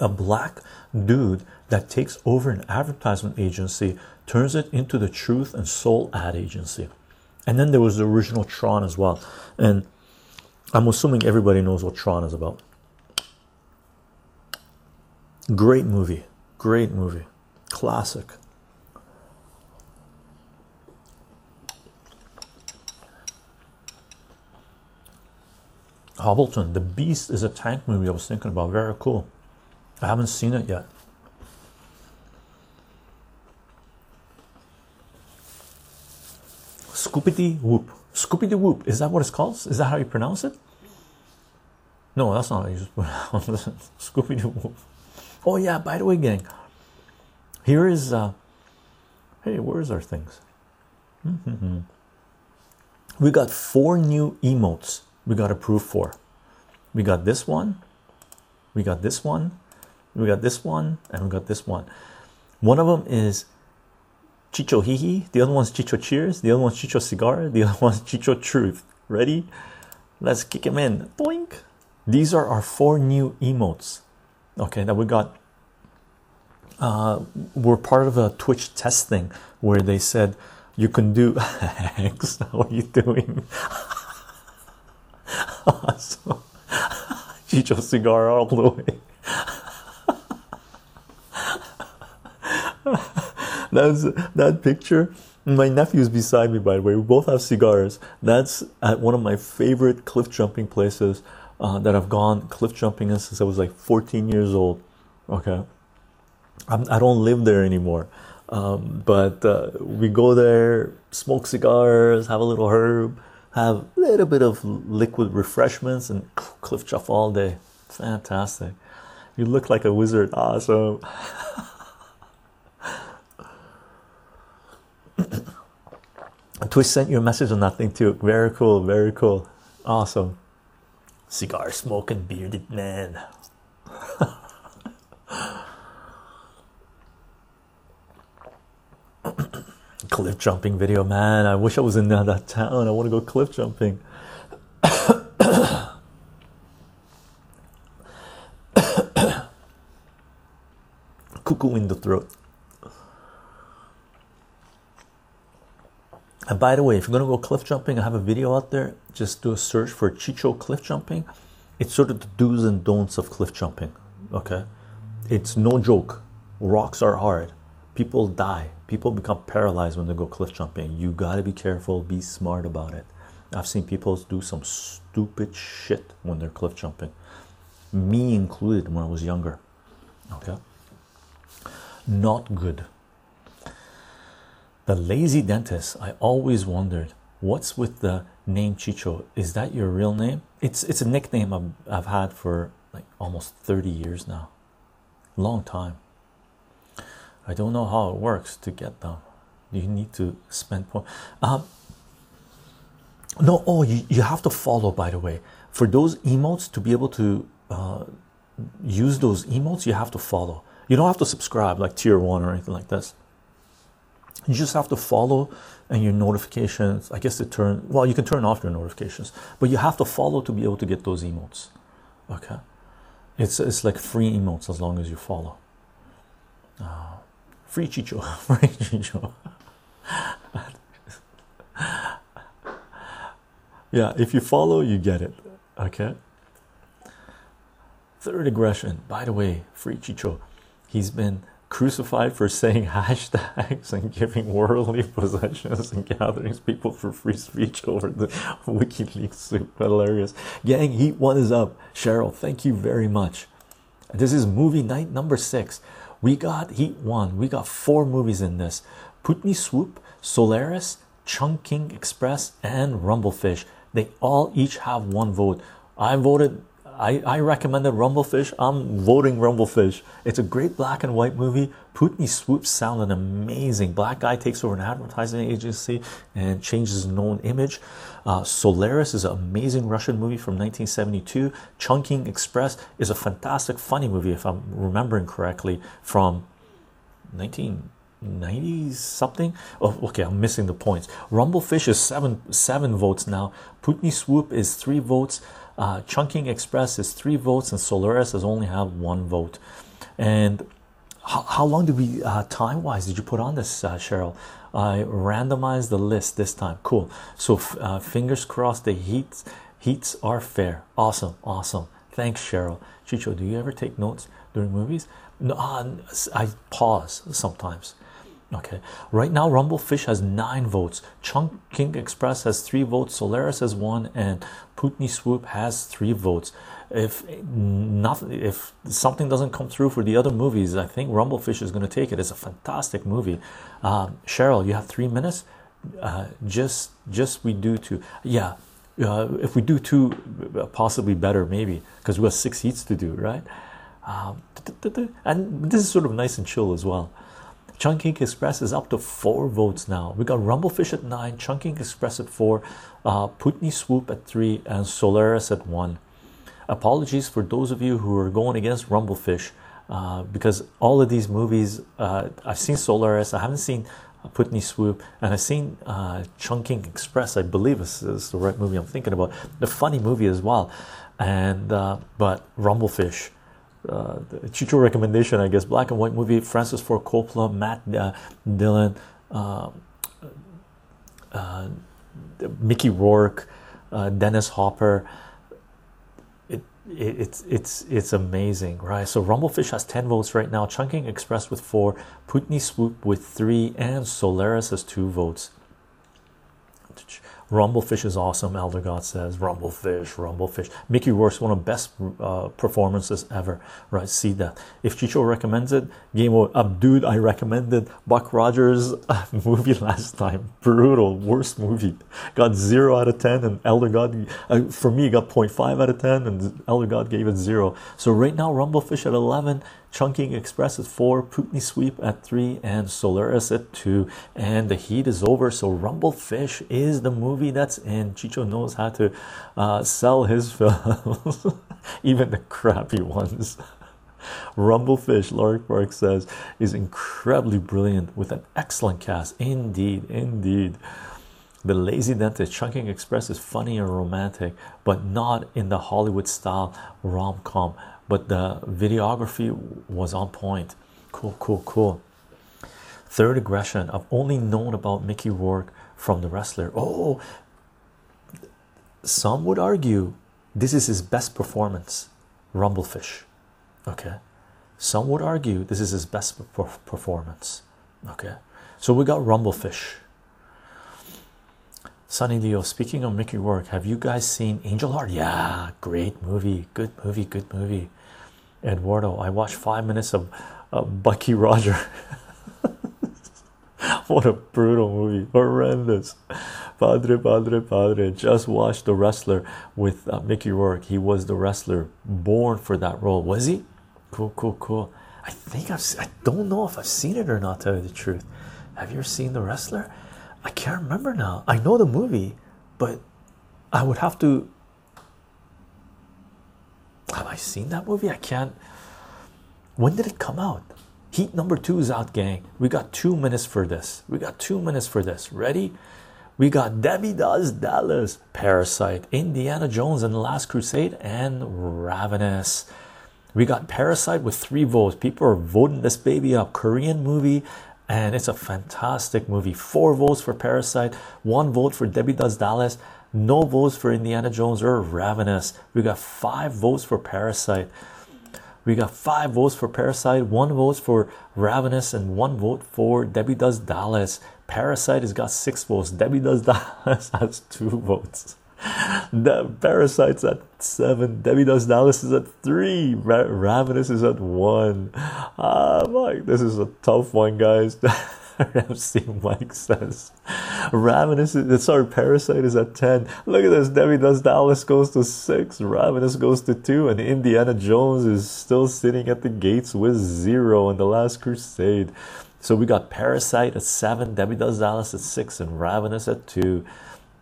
A black dude that takes over an advertisement agency, turns it into the truth and soul ad agency. And then there was the original Tron as well. And I'm assuming everybody knows what Tron is about. Great movie. Great movie. Classic. Hobbleton, The Beast is a tank movie I was thinking about. Very cool. I haven't seen it yet. Scoopity Whoop. Scoopity Whoop. Is that what it's called? Is that how you pronounce it? No, that's not how you pronounce it. Scoopity Whoop. Oh, yeah, by the way, gang, here is. Uh, hey, where's our things? Mm-hmm. We got four new emotes we got approved for. We got this one, we got this one, we got this one, and we got this one. One of them is Chycho Hihi, the other one's Chycho Cheers, the other one's Chycho Cigar, the other one's Chycho Truth. Ready? Let's kick him in. Boink. These are our four new emotes. Okay, that we got. Uh, we're part of a Twitch test thing where they said you can do. X, how are you doing? awesome. Chycho Cigar all the way. That's that picture. My nephew's beside me, by the way. We both have cigars. That's at one of my favorite cliff jumping places uh, that I've gone cliff jumping in since I was like 14 years old. Okay, I'm, I do not live there anymore, um, but uh, we go there, smoke cigars, have a little herb, have a little bit of liquid refreshments, and cliff jump all day. Fantastic! You look like a wizard. Awesome. Twitch sent you a message on that thing too. Very cool, very cool. Awesome. Cigar smoking bearded man. cliff jumping video, man. I wish I was in that town. I want to go cliff jumping. Cuckoo in the throat. And by the way, if you're gonna go cliff jumping, I have a video out there. Just do a search for Chycho cliff jumping. It's sort of the do's and don'ts of cliff jumping. Okay, it's no joke. Rocks are hard. People die. People become paralyzed when they go cliff jumping. You gotta be careful. Be smart about it. I've seen people do some stupid shit when they're cliff jumping. Me included when I was younger. Okay, not good. The lazy dentist, I always wondered what's with the name Chycho? Is that your real name? It's it's a nickname I've, I've had for like almost 30 years now. Long time. I don't know how it works to get them. You need to spend. Um, no, oh, you, you have to follow, by the way. For those emotes to be able to uh, use those emotes, you have to follow. You don't have to subscribe like tier one or anything like this you just have to follow and your notifications i guess to turn well you can turn off your notifications but you have to follow to be able to get those emotes okay It's it's like free emotes as long as you follow. Uh, free Chycho, free Chycho. yeah, if you follow, you get it. Okay. Third aggression. By the way, free Chycho. He's been crucified for saying hashtags and giving worldly possessions and gatherings people for free speech over the WikiLeaks soup. Hilarious. Gang, Heat One is up. Cheryl, thank you very much. This is movie night number six. We got Heat One. We got four movies in this. Putney Swoop, Solaris, Chungking Express, and Rumblefish. They all each have one vote. I voted I, I recommended Rumblefish. I'm voting Rumblefish. It's a great black and white movie. Putney swoops sounded amazing. Black guy takes over an advertising agency and changes his known image. Uh, Solaris is an amazing Russian movie from 1972. Chungking Express is a fantastic, funny movie, if I'm remembering correctly, from 1990 something. Oh, okay, I'm missing the points. Rumblefish is seven seven votes now. Putney Swoop is three votes. Uh, Chungking Express is three votes, and Solaris has only have one vote. And how, how long did we uh, time wise did you put on this, uh, Cheryl? I randomized the list this time. Cool. So uh, fingers crossed. The heats heats are fair. Awesome, awesome. Thanks, Cheryl. Chycho, do you ever take notes during movies? No, uh, I pause sometimes. Okay, right now Rumblefish has nine votes, Chungking Express has three votes, Solaris has one, and Putney Swoop has three votes. If nothing, if something doesn't come through for the other movies, I think Rumblefish is going to take it. It's a fantastic movie. Um, Cheryl, you have three minutes. Uh, just, just we do two. Yeah, uh, if we do two, possibly better, maybe because we have six heats to do, right? Um, and this is sort of nice and chill as well. Chungking Express is up to four votes now. We got Rumblefish at nine, Chungking Express at four, uh, Putney Swoop at three, and Solaris at one. Apologies for those of you who are going against Rumblefish uh, because all of these movies, uh, I've seen Solaris, I haven't seen Putney Swoop, and I've seen uh, Chungking Express. I believe is, is the right movie I'm thinking about. The funny movie as well, and uh, but Rumblefish uh, Chycho recommendation, I guess. Black and white movie. Francis Ford Coppola, Matt uh, Dillon, uh, uh Mickey Rourke, uh, Dennis Hopper. It, it, it's it's it's amazing, right? So Rumblefish has ten votes right now. Chungking Express with four, Putney Swoop with three, and Solaris has two votes. Rumblefish is awesome. Elder God says Rumblefish, Rumblefish. Mickey Rourke's one of the best uh, performances ever. Right? See that. If Chycho recommends it, game over. Uh, dude, I recommended Buck Rogers movie last time. Brutal, worst movie. Got zero out of ten, and Elder God uh, for me got 0.5 out of ten, and Elder God gave it zero. So right now, Rumblefish at 11. Chungking Express at four, Putney Sweep at three, and Solaris at two. And the heat is over. So Rumblefish is the movie that's in. Chycho knows how to uh, sell his films, even the crappy ones. Rumblefish, Lark Bark says, is incredibly brilliant with an excellent cast. Indeed, indeed. The Lazy Dentist Chungking Express is funny and romantic, but not in the Hollywood style rom com but the videography was on point. Cool, cool, cool. Third aggression. I've only known about Mickey Rourke from the wrestler. Oh, some would argue this is his best performance, Rumblefish. Okay, some would argue this is his best performance. Okay, so we got Rumblefish. Sunny Leo, speaking of Mickey Rourke, have you guys seen Angel Heart? Yeah, great movie, good movie, good movie. Eduardo, I watched five minutes of Bucky Roger. what a brutal movie, horrendous. Padre, Padre, Padre. Just watched The Wrestler with uh, Mickey Rourke. He was the wrestler born for that role, was he? Cool, cool, cool. I think I've. I don't know if I've seen it or not. Tell you the truth, have you ever seen The Wrestler? I can't remember now. I know the movie, but I would have to have I seen that movie? I can't. When did it come out? Heat number two is out, gang. We got two minutes for this. We got two minutes for this. Ready? We got Debbie Does Dallas, Parasite, Indiana Jones and the Last Crusade, and Ravenous. We got Parasite with three votes. People are voting this baby up. Korean movie, and it's a fantastic movie. Four votes for Parasite, one vote for Debbie Does Dallas, no votes for Indiana Jones or Ravenous. We got five votes for Parasite. We got five votes for Parasite, one vote for Ravenous, and one vote for Debbie Does Dallas. Parasite has got six votes. Debbie Does Dallas has two votes. The Parasite's at seven. Debbie Does Dallas is at three. Ra Ravenous is at one. Ah, Mike, this is a tough one, guys. MC Mike says Ravenous is sorry, Parasite is at 10. Look at this. Debbie Does Dallas goes to six, Ravenous goes to two, and Indiana Jones is still sitting at the gates with zero in the last crusade. So we got Parasite at seven, Debbie Does Dallas at six, and Ravenous at two.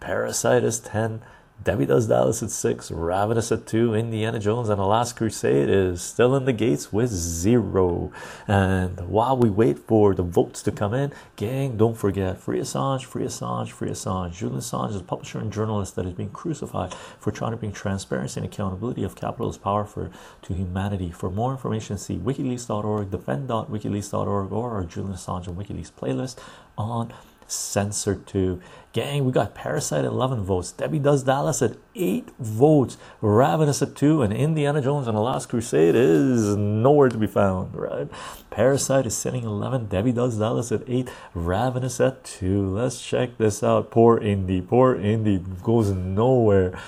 Parasite is 10, Debbie Does Dallas at six, Ravenous at two, Indiana Jones and the Last Crusade is still in the gates with zero. And while we wait for the votes to come in, gang, don't forget free Assange, free Assange, free Assange. Julian Assange is a publisher and journalist that is being crucified for trying to bring transparency and accountability of capitalist power for to humanity. For more information, see wikileaks.org, defend.wikileaks.org, or our Julian Assange and WikiLeaks playlist on CensorTube gang we got parasite at 11 votes. Debbie does dallas at 8 votes. Ravenous at 2 and indiana jones and the last crusade is nowhere to be found right? Parasite is sitting 11 debbie does dallas at 8 ravenous at 2 let's check this out. Poor indy poor indy goes nowhere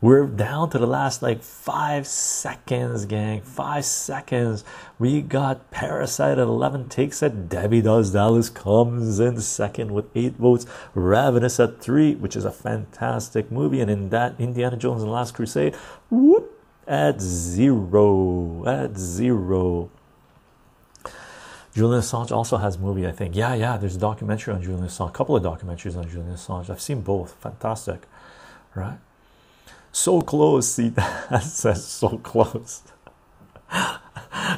we're down to the last like five seconds, gang. Five seconds. We got Parasite at 11 takes it. Debbie Does Dallas comes in second with eight votes. Ravenous at three, which is a fantastic movie. And in that, Indiana Jones and the Last Crusade, whoop, at zero. At zero. Julian Assange also has movie, I think. Yeah, yeah, there's a documentary on Julian Assange, a couple of documentaries on Julian Assange. I've seen both. Fantastic, right? So close see that says so close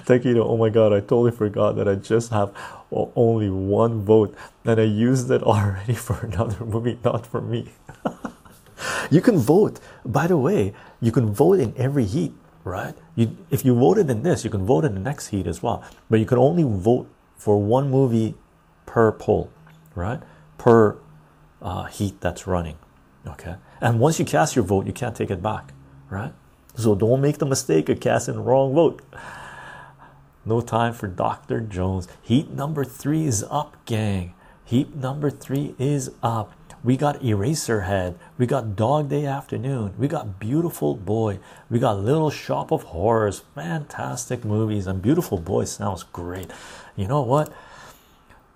Taquito, oh my god, I totally forgot that I just have only one vote and I used it already for another movie, not for me. you can vote, by the way, you can vote in every heat, right? You, if you voted in this, you can vote in the next heat as well, but you can only vote for one movie per poll, right? Per uh, heat that's running, okay? And once you cast your vote, you can't take it back, right? So don't make the mistake of casting the wrong vote. No time for Dr. Jones. Heat number three is up, gang. Heat number three is up. We got Eraserhead. We got Dog Day Afternoon. We got Beautiful Boy. We got Little Shop of Horrors. Fantastic movies. And Beautiful Boy sounds great. You know what?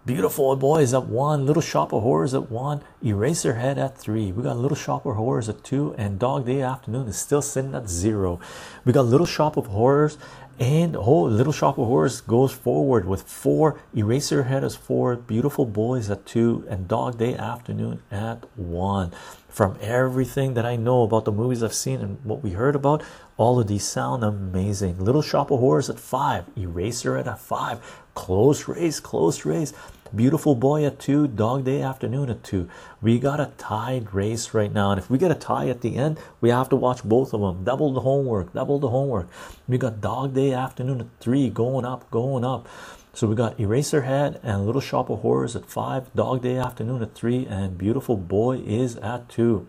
Beautiful Boys at one, Little Shop of Horrors at one, Eraserhead at three. We got Little Shop of Horrors at two, and Dog Day Afternoon is still sitting at zero. We got Little Shop of Horrors, and oh, Little Shop of Horrors goes forward with four. Eraserhead is four, Beautiful Boys at two, and Dog Day Afternoon at one. From everything that I know about the movies I've seen and what we heard about, all of these sound amazing. Little Shop of Horrors at five, Eraserhead at five, close race, close race. Beautiful boy at two, dog day afternoon at two. We got a tied race right now, and if we get a tie at the end, we have to watch both of them. Double the homework, double the homework. We got dog day afternoon at three, going up, going up. So we got Eraserhead and Little Shop of Horrors at five, Dog Day Afternoon at three, and Beautiful Boy is at two.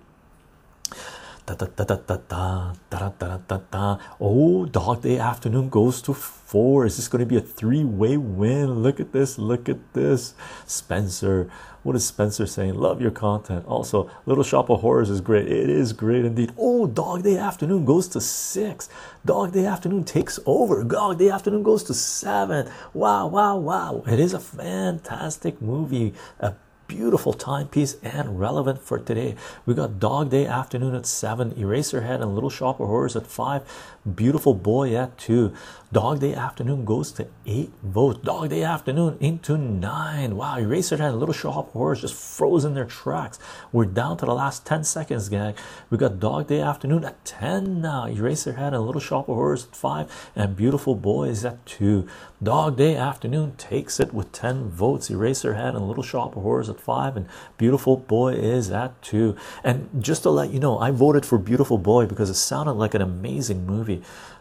Da, da, da, da, da, da, da, da, da, da. Oh, Dog Day Afternoon goes to four. Is this going to be a three way win? Look at this. Look at this. Spencer. What is Spencer saying? Love your content. Also, Little Shop of Horrors is great. It is great indeed. Oh, Dog Day Afternoon goes to six. Dog Day Afternoon takes over. Dog Day Afternoon goes to seven. Wow, wow, wow. It is a fantastic movie. A beautiful timepiece and relevant for today. We got Dog Day Afternoon at 7, Eraserhead and Little Shop of Horrors at 5, Beautiful Boy at 2. Dog Day Afternoon goes to 8 votes. Dog Day Afternoon into 9. Wow, Eraserhead and Little Shop of Horrors just froze in their tracks. We're down to the last 10 seconds, gang. We got Dog Day Afternoon at 10 now. Eraserhead and Little Shop of Horrors at 5, and Beautiful Boy is at 2. Dog Day Afternoon takes it with 10 votes. Eraserhead and Little Shop of Horrors at 5, and Beautiful Boy is at 2. And just to let you know, I voted for Beautiful Boy because it sounded like an amazing movie,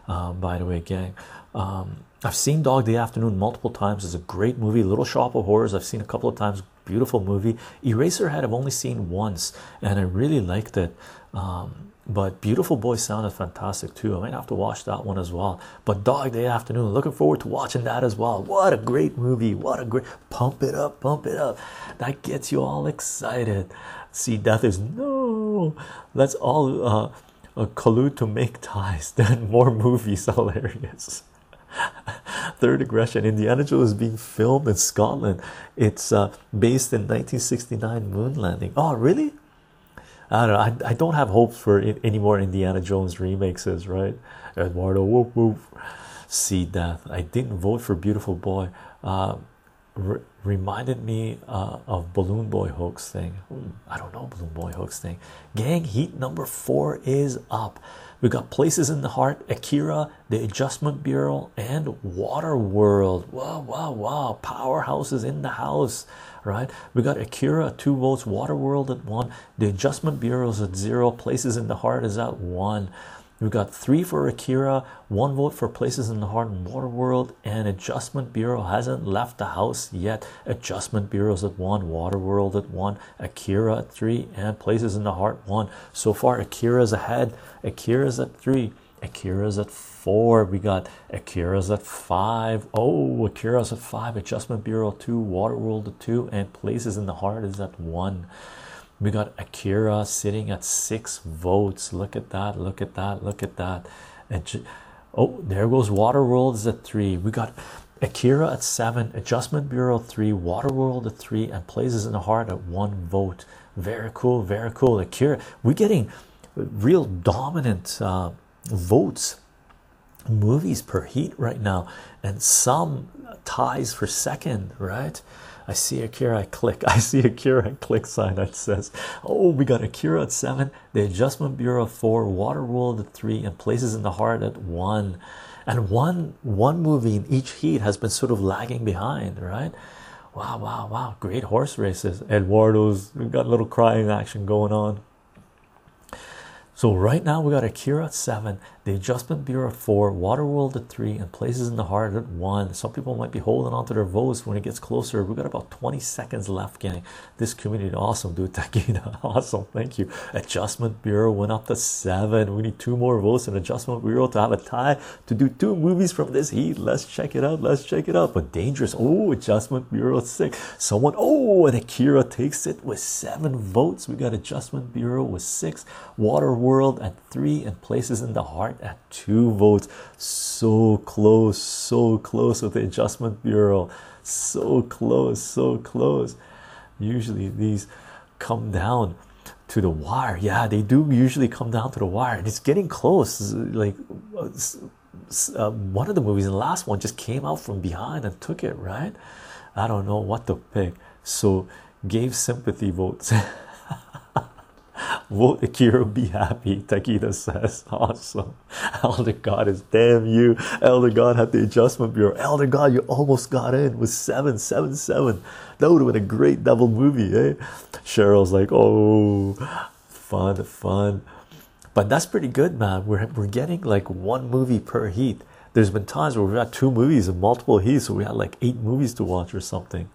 um, by the way, gang. Um, I've seen Dog Day Afternoon multiple times. It's a great movie. Little Shop of Horrors, I've seen a couple of times. Beautiful movie. Eraserhead, I've only seen once, and I really liked it. Um, but Beautiful Boy sounded fantastic too. I might have to watch that one as well. But Dog Day Afternoon, looking forward to watching that as well. What a great movie! What a great pump it up, pump it up. That gets you all excited. See, death is no. Let's all uh, uh, collude to make ties. Then more movies, hilarious. Third aggression. Indiana Jones is being filmed in Scotland. It's uh, based in 1969 moon landing. Oh, really? I don't know. I, I don't have hopes for any more Indiana Jones remakes, right? Eduardo, whoop whoop. See death. I didn't vote for Beautiful Boy. Uh, re reminded me uh, of Balloon Boy hoax thing. Hmm, I don't know Balloon Boy hoax thing. Gang Heat number four is up. We got Places in the Heart, Akira, The Adjustment Bureau, and Waterworld. Wow, wow, wow! Powerhouses in the house, right? We got Akira at two votes, Waterworld at one, The Adjustment Bureau is at zero, Places in the Heart is at one. We got three for Akira, one vote for Places in the Heart and Waterworld, and Adjustment Bureau hasn't left the house yet. Adjustment Bureau's at one, Waterworld at one, Akira at three, and Places in the Heart one. So far, Akira's ahead. Akira's at three. Akira's at four. We got Akira's at five. Oh, Akira's at five. Adjustment Bureau two, Waterworld at two, and Places in the Heart is at one. We got Akira sitting at six votes. Look at that. Look at that. Look at that. And oh, there goes Waterworld is at three. We got Akira at seven, Adjustment Bureau three, Waterworld at three, and Places in the Heart at one vote. Very cool. Very cool. Akira, we're getting real dominant uh, votes movies per heat right now and some ties for second right I see Akira, I click. I see Akira, I click sign that says, Oh, we got Akira at seven, the Adjustment Bureau at four, Rule at three, and Places in the Heart at one. And one one movie in each heat has been sort of lagging behind, right? Wow, wow, wow. Great horse races. Eduardo's we got a little crying action going on. So right now we got Akira at seven, the Adjustment Bureau at four, Waterworld at three, and Places in the Heart at one. Some people might be holding on to their votes when it gets closer. We've got about 20 seconds left, gang. This community awesome, dude. Takina, awesome. Thank you. Adjustment Bureau went up to seven. We need two more votes in Adjustment Bureau to have a tie to do two movies from this heat. Let's check it out. Let's check it out. But dangerous. Oh, Adjustment Bureau six. Someone. Oh, and Akira takes it with seven votes. We got Adjustment Bureau with six. Waterworld world at three and places in the heart at two votes. So close so close with the adjustment bureau. So close so close. Usually these come down to the wire. Yeah they do usually come down to the wire and it's getting close. Like uh, one of the movies the last one just came out from behind and took it right? I don't know what to pick. So gave sympathy votes Vote Akira, be happy. Takita says, Awesome. Elder God is damn you. Elder God had the adjustment bureau. Elder God, you almost got in with 777. That would have been a great double movie, eh? Cheryl's like, Oh, fun, fun. But that's pretty good, man. We're, we're getting like one movie per heat. There's been times where we've had two movies in multiple heats, so we had like eight movies to watch or something.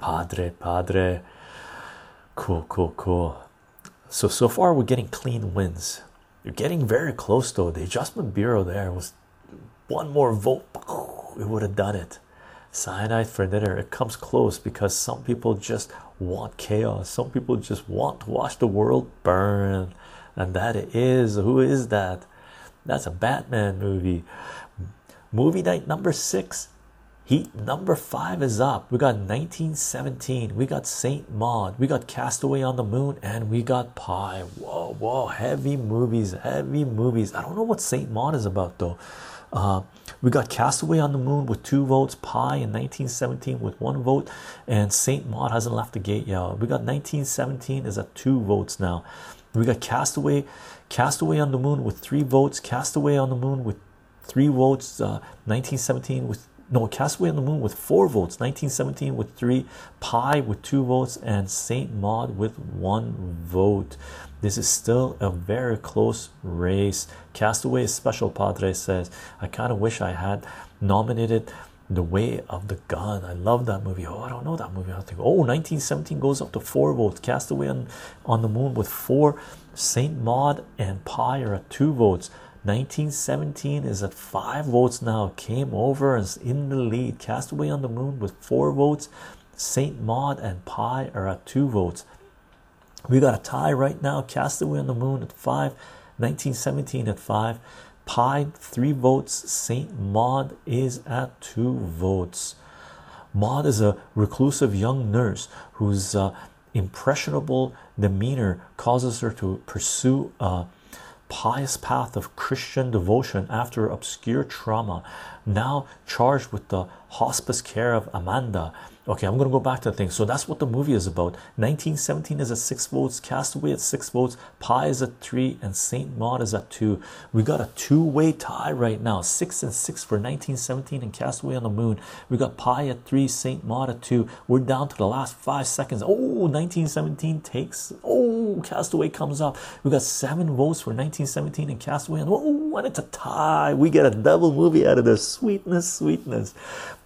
Padre, padre. Cool, cool, cool. So so far we're getting clean wins. You're getting very close though. The adjustment bureau there was one more vote. It would have done it. Cyanide for dinner. It comes close because some people just want chaos. Some people just want to watch the world burn. And that is who is that? That's a Batman movie. Movie night number six Heat number five is up. We got 1917. We got Saint Maud. We got Castaway on the Moon, and we got Pi. Whoa, whoa! Heavy movies, heavy movies. I don't know what Saint Maud is about though. Uh, we got Castaway on the Moon with two votes, Pi in 1917 with one vote, and Saint Maud hasn't left the gate yet. We got 1917 is at two votes now. We got Castaway, Castaway on the Moon with three votes, Castaway on the Moon with three votes, uh, 1917 with no, Castaway on the Moon with four votes, 1917 with three, Pi with two votes, and Saint Maud with one vote. This is still a very close race. Castaway Special Padre says, I kind of wish I had nominated The Way of the Gun. I love that movie. Oh, I don't know that movie. I think, oh, 1917 goes up to four votes. Castaway on, on the Moon with four, Saint Maud and Pi are at two votes. 1917 is at five votes now. Came over and is in the lead. Castaway on the Moon with four votes. Saint Maud and Pi are at two votes. We got a tie right now. Castaway on the Moon at five. 1917 at five. Pi three votes. Saint Maud is at two votes. Maud is a reclusive young nurse whose uh, impressionable demeanor causes her to pursue a pious path of Christian devotion after obscure trauma, now charged with the hospice care of Amanda. Okay, I'm gonna go back to the thing. So that's what the movie is about. 1917 is at six votes, Castaway at six votes, Pi is at three, and Saint Maud is at two. We got a two-way tie right now, six and six for 1917 and Castaway on the Moon. We got Pi at three, Saint Maud at two. We're down to the last five seconds. Oh, 1917 takes. Oh, Castaway comes up. We got seven votes for 1917 and Castaway. And oh, and it's a tie. We get a double movie out of this. Sweetness, sweetness.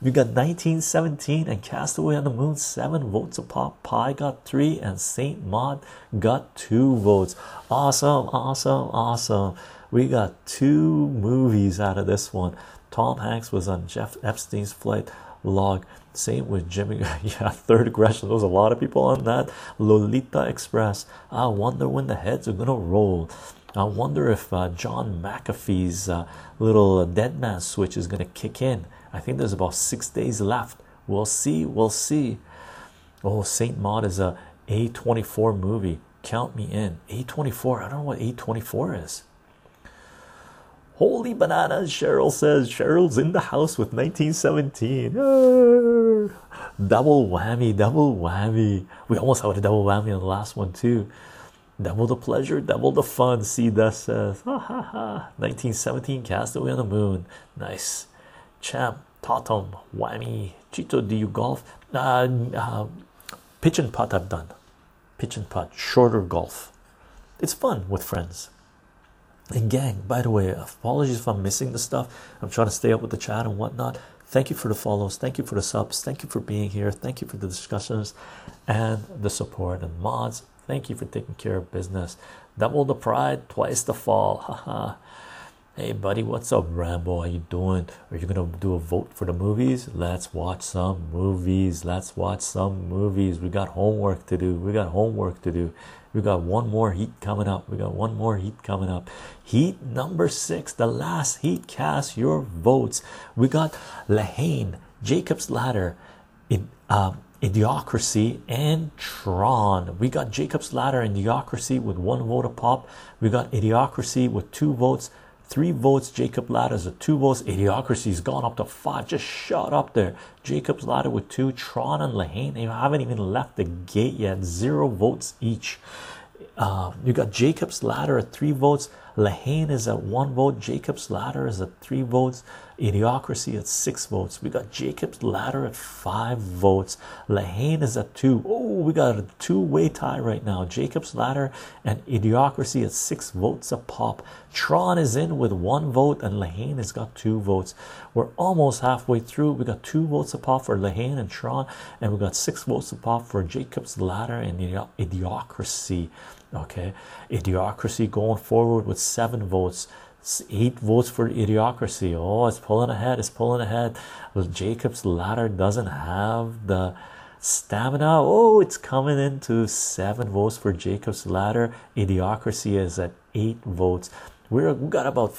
We got 1917 and Castaway on the Moon, seven votes a pop. Pi got three, and Saint Maud got two votes. Awesome, awesome, awesome. We got two movies out of this one. Tom Hanks was on Jeff Epstein's flight log. Same with Jimmy. yeah, third aggression. There was a lot of people on that. Lolita Express. I wonder when the heads are gonna roll. I wonder if uh, John McAfee's uh, little dead man switch is gonna kick in. I think there's about six days left. We'll see. We'll see. Oh, Saint Maud is a A24 movie. Count me in. A24. I don't know what A24 is. Holy bananas, Cheryl says. Cheryl's in the house with 1917. Double whammy, double whammy. We almost had a double whammy on the last one, too. Double the pleasure, double the fun. See that says, ha ha ha. 1917 Castaway on the Moon. Nice. Champ, Tatum, Whammy, Chito, do you golf? Uh, uh, pitch and putt, I've done. Pitch and putt, shorter golf. It's fun with friends. And gang, by the way, apologies if I'm missing the stuff. I'm trying to stay up with the chat and whatnot. Thank you for the follows. Thank you for the subs. Thank you for being here. Thank you for the discussions and the support and mods. Thank you for taking care of business. Double the pride, twice the fall. Haha. Hey buddy, what's up, Rambo? How you doing? Are you gonna do a vote for the movies? Let's watch some movies. Let's watch some movies. We got homework to do. We got homework to do. We got one more heat coming up. We got one more heat coming up. Heat number six, the last heat. Cast your votes. We got La Haine, Jacob's Ladder, in, um, Idiocracy, and Tron. We got Jacob's Ladder and Idiocracy with one vote a pop. We got Idiocracy with two votes three votes. Jacob Ladders at two votes. Idiocracy's gone up to five, just shot up there. Jacob's Ladder with two. Tron and La Haine, they haven't even left the gate yet. Zero votes each. Uh, you got Jacob's Ladder at three votes. La Haine is at one vote. Jacob's Ladder is at three votes. Idiocracy at six votes. We got Jacob's Ladder at five votes. La Haine is at two. Oh, we got a two-way tie right now. Jacob's Ladder and Idiocracy at six votes a pop. Tron is in with one vote, and La Haine has got two votes. We're almost halfway through. We got two votes a pop for La Haine and Tron, and we got six votes a pop for Jacob's Ladder and Idiocracy. Okay, Idiocracy going forward with seven votes eight votes for idiocracy. Oh, it's pulling ahead. It's pulling ahead. Well, Jacob's ladder doesn't have the stamina. Oh, it's coming into seven votes for Jacob's ladder. Idiocracy is at eight votes. We're we got about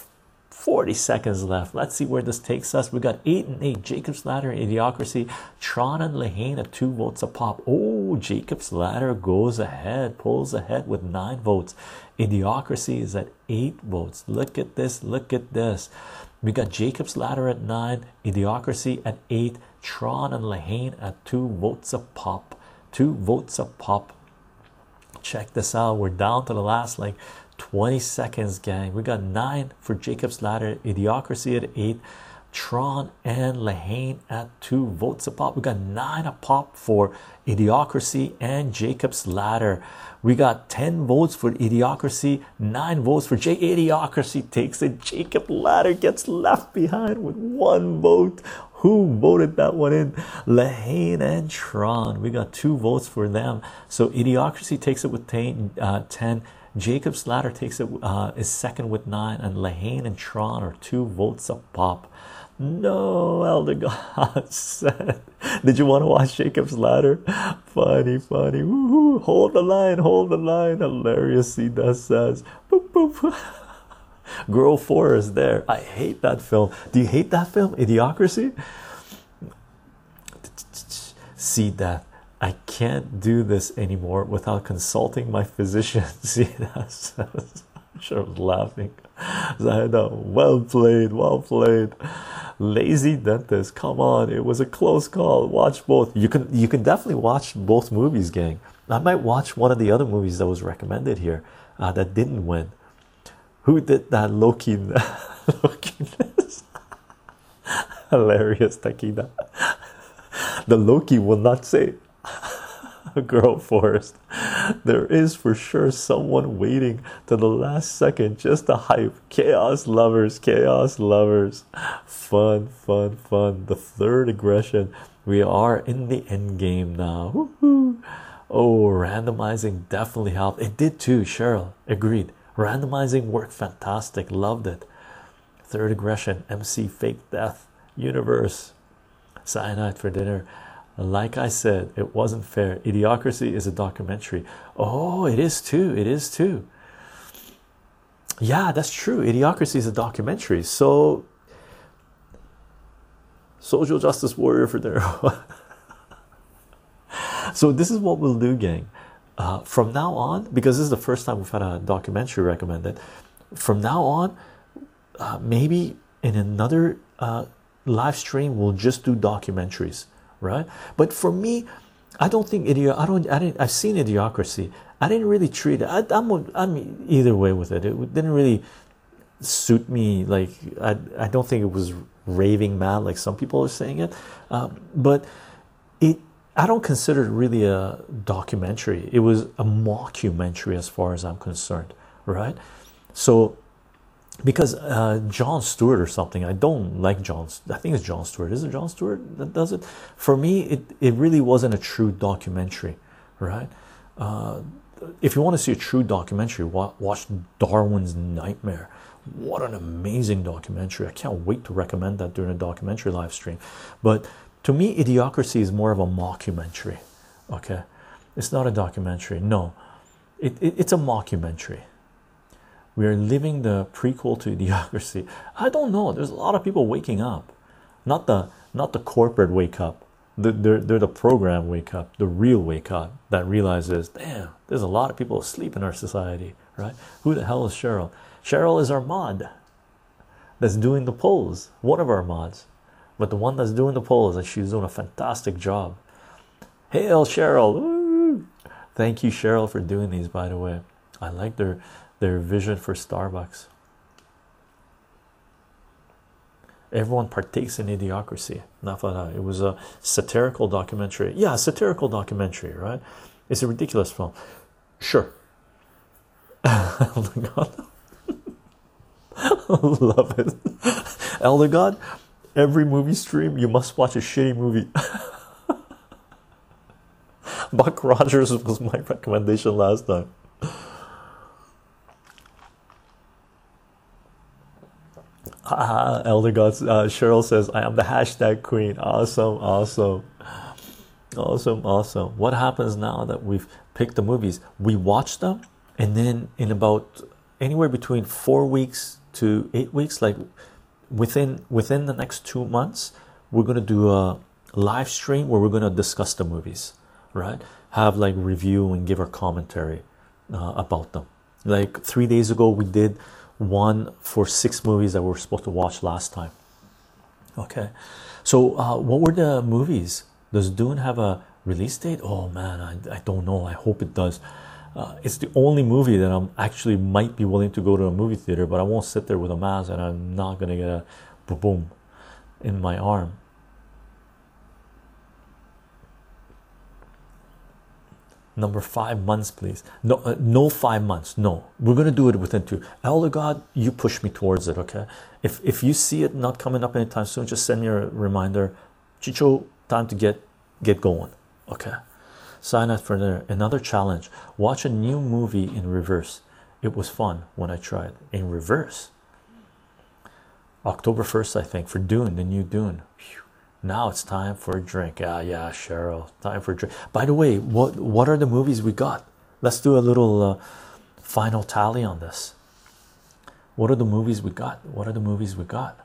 40 seconds left. Let's see where this takes us. We got eight and eight. Jacob's Ladder, and Idiocracy, Tron and La Haine at two votes a pop. Oh, Jacob's Ladder goes ahead, pulls ahead with nine votes. Idiocracy is at eight votes. Look at this. Look at this. We got Jacob's Ladder at nine, Idiocracy at eight, Tron and La Haine at two votes a pop. Two votes a pop. Check this out. We're down to the last like 20 seconds, gang. We got nine for Jacob's Ladder, Idiocracy at eight, Tron and La Haine at two votes a pop. We got nine a pop for Idiocracy and Jacob's Ladder. We got 10 votes for Idiocracy, nine votes for J. Idiocracy takes it. Jacob Ladder gets left behind with one vote. Who voted that one in? La Haine and Tron. We got two votes for them. So Idiocracy takes it with 10. Uh, 10. Jacob's Ladder takes it uh, is second with nine, and La Haine and Tron are two votes a pop. No, Elder God said. Did you want to watch Jacob's Ladder? Funny, funny. Woohoo. Hold the line, hold the line. Hilarious. He does says. Boop, boop. Girl Forest there. I hate that film. Do you hate that film? Idiocracy? See that. I can't do this anymore without consulting my physician. See that? sure I was laughing. I know. Well played, well played. Lazy dentist. Come on, it was a close call. Watch both. You can you can definitely watch both movies, gang. I might watch one of the other movies that was recommended here uh, that didn't win. Who did that Loki? Loki Hilarious, Takida. The Loki will not say girl forest. There is for sure someone waiting to the last second just to hype. Chaos lovers, chaos lovers. Fun, fun, fun. The third aggression. We are in the end game now. Oh, randomizing definitely helped. It did too, Cheryl. Agreed. Randomizing worked fantastic. Loved it. Third aggression, MC fake death, universe, cyanide for dinner. Like I said, it wasn't fair. Idiocracy is a documentary. Oh, it is too. It is too. Yeah, that's true. Idiocracy is a documentary. So, social justice warrior for dinner. so, this is what we'll do, gang. Uh, from now on, because this is the first time we've had a documentary recommended, from now on, uh, maybe in another uh, live stream, we'll just do documentaries right? But for me, I don't think idiot. I don't. I didn't. I've seen idiocracy. I didn't really treat it. I, am I'm either way with it. It didn't really suit me. Like I. I don't think it was raving mad like some people are saying it. Um, but it. I don't consider it really a documentary. It was a mockumentary as far as I'm concerned, right? So because uh, Jon Stewart or something. I don't like Jon. I think it's John Stewart. Is it John Stewart that does it? For me, it it really wasn't a true documentary, right? Uh, if you want to see a true documentary, watch Darwin's Nightmare. What an amazing documentary! I can't wait to recommend that during a documentary live stream. But to me, Idiocracy is more of a mockumentary. Okay, it's not a documentary. No, it, it it's a mockumentary we are living the prequel to idiocracy. I don't know. There's a lot of people waking up. Not the not the corporate wake up. The, they're, they're the program wake up the real wake up that realizes damn there's a lot of people asleep in our society right? Who the hell is cheryl? Cheryl is our mod that's doing the polls one of our mods but the one that's doing the polls and she's doing a fantastic job. Hail cheryl! Thank you cheryl for doing these by the way. I like their their vision for Starbucks. Everyone partakes in idiocracy. It was a satirical documentary. Yeah, satirical documentary, right? It's a ridiculous film. Sure. Elder God. Love it. Elder God, every movie stream you must watch a shitty movie. Buck Rogers was my recommendation last time. Uh, Elder Gods, uh, Cheryl says, I am the hashtag queen. Awesome, awesome, awesome, awesome. What happens now that we've picked the movies? We watch them, and then in about anywhere between four weeks to eight weeks, like within within the next two months, we're gonna do a live stream where we're gonna discuss the movies, right? Have like review and give our commentary uh, about them. Like three days ago, we did one for six movies that we were supposed to watch last time. Okay, so uh, what were the movies? Does Dune have a release date? Oh man, I, I don't know. I hope it does. Uh, it's the only movie that I'm actually might be willing to go to a movie theater, but I won't sit there with a mask and I'm not gonna get a boom. boom. in my arm. Number five months, please. No, uh, no five months. No, we're gonna do it within two. Elder God, you push me towards it, okay? If if you see it not coming up anytime soon, just send me a reminder. Chycho, time to get get going, okay? Sign up for another challenge. Watch a new movie in reverse. It was fun when I tried in reverse. October 1st, I think, for Dune, the new Dune. Now it's time for a drink. ah yeah, Cheryl, time for a drink. By the way, what what are the movies we got? Let's do a little uh, final tally on this. What are the movies we got? What are the movies we got?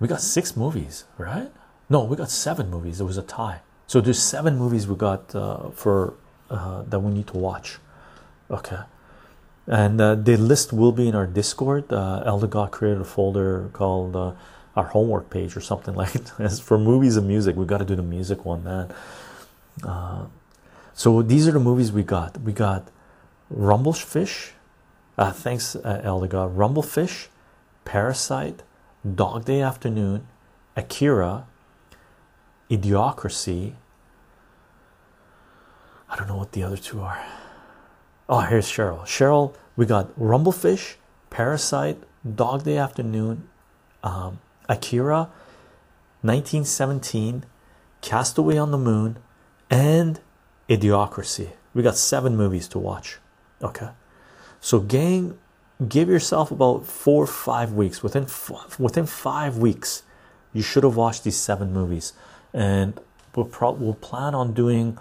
We got six movies, right? No, we got seven movies. There was a tie. So there's seven movies we got uh, for uh, that we need to watch. Okay, and uh, the list will be in our Discord. Uh, Elder God created a folder called uh, our homework page or something like it. For movies and music, we got to do the music one, man. Uh, so these are the movies we got. We got Rumblefish. Uh, thanks, uh, Elder God. Rumblefish, Parasite, Dog Day Afternoon, Akira, Idiocracy. I don't know what the other two are. Oh, here's Cheryl. Cheryl, we got Rumblefish, Parasite, Dog Day Afternoon, um, Akira, 1917, Castaway on the Moon, and Idiocracy. We got seven movies to watch. Okay, so gang, give yourself about four or five weeks. Within within five weeks, you should have watched these seven movies, and we'll pro- we'll plan on doing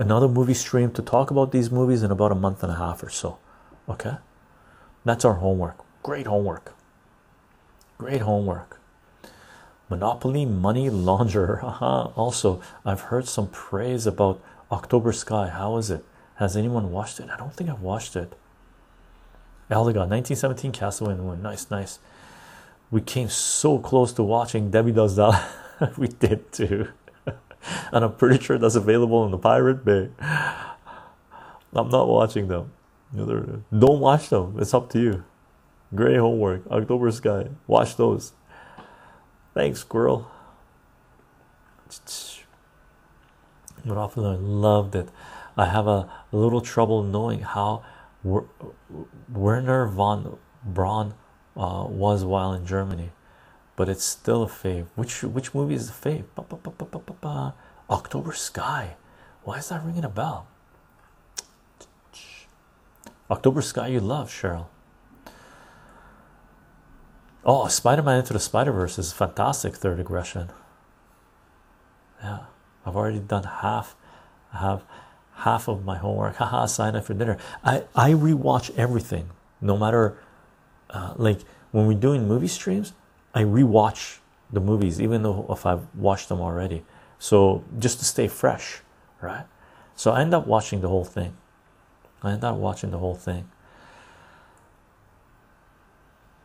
another movie stream to talk about these movies in about a month and a half or so. Okay, that's our homework. Great homework. Great homework. Monopoly Money Launderer. also, I've heard some praise about October Sky. How is it? Has anyone watched it? I don't think I've watched it. Elder God, 1917 Castaway and Moon. Nice, nice. We came so close to watching Debbie Does That. we did too. and I'm pretty sure that's available in the Pirate Bay. I'm not watching them. Don't watch them. It's up to you. Gray homework. October Sky. Watch those. Thanks, squirrel. Monopoly loved it. I have a little trouble knowing how Wernher von Braun uh, was while in Germany, but it's still a fave. Which which movie is the fave? Ba, ba, ba, ba, ba, ba, ba. October Sky. Why is that ringing a bell? October Sky, you love Cheryl. Oh, Spider Man Into the Spider Verse is fantastic. Third aggression. Yeah, I've already done half. I have half of my homework. Haha, sign up for dinner. I I rewatch everything, no matter uh, like when we're doing movie streams. I rewatch the movies, even though if I've watched them already. So just to stay fresh, right? So I end up watching the whole thing. I end up watching the whole thing.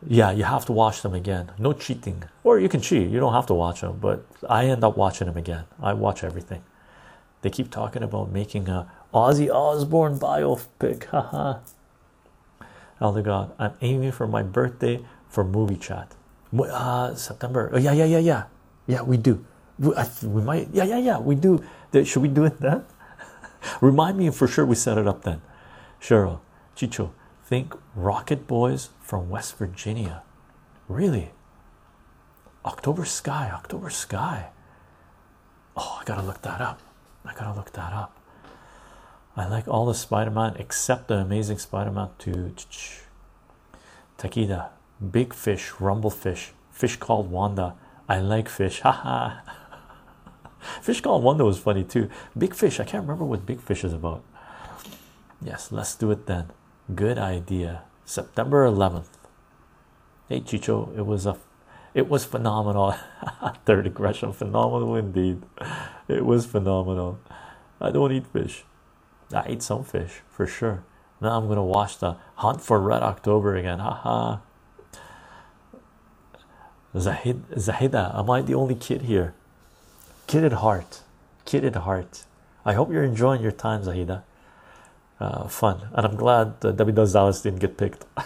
Yeah, you have to watch them again. No cheating, or you can cheat. You don't have to watch them, but I end up watching them again. I watch everything. They keep talking about making a Ozzy Osbourne biopic. Haha. Elder God, I'm aiming for my birthday for movie chat. Uh, September. Oh, yeah, yeah, yeah, yeah. Yeah, we do. We, I, we might. Yeah, yeah, yeah. We do. Should we do it then? Remind me for sure we set it up then. Cheryl, Chycho, think Rocket Boys from West Virginia. Really? October Sky, October Sky. Oh, I gotta look that up. I gotta look that up. I like all the Spider-Man except the Amazing Spider-Man 2. Takida, Big Fish, Rumble Fish, Fish Called Wanda. I like fish. Haha. fish Called Wanda was funny too. Big Fish, I can't remember what Big Fish is about. Yes, let's do it then. Good idea. September 11th. Hey Chycho, it was a it was phenomenal. Third aggression, phenomenal indeed. It was phenomenal. I don't eat fish. I ate some fish for sure. Now I'm gonna watch the Hunt for Red October again. Haha. Zahid Zahida, am I the only kid here? Kid at heart. Kid at heart. I hope you're enjoying your time, Zahida. Uh, fun, and I'm glad uh, Does Dallas didn't get picked.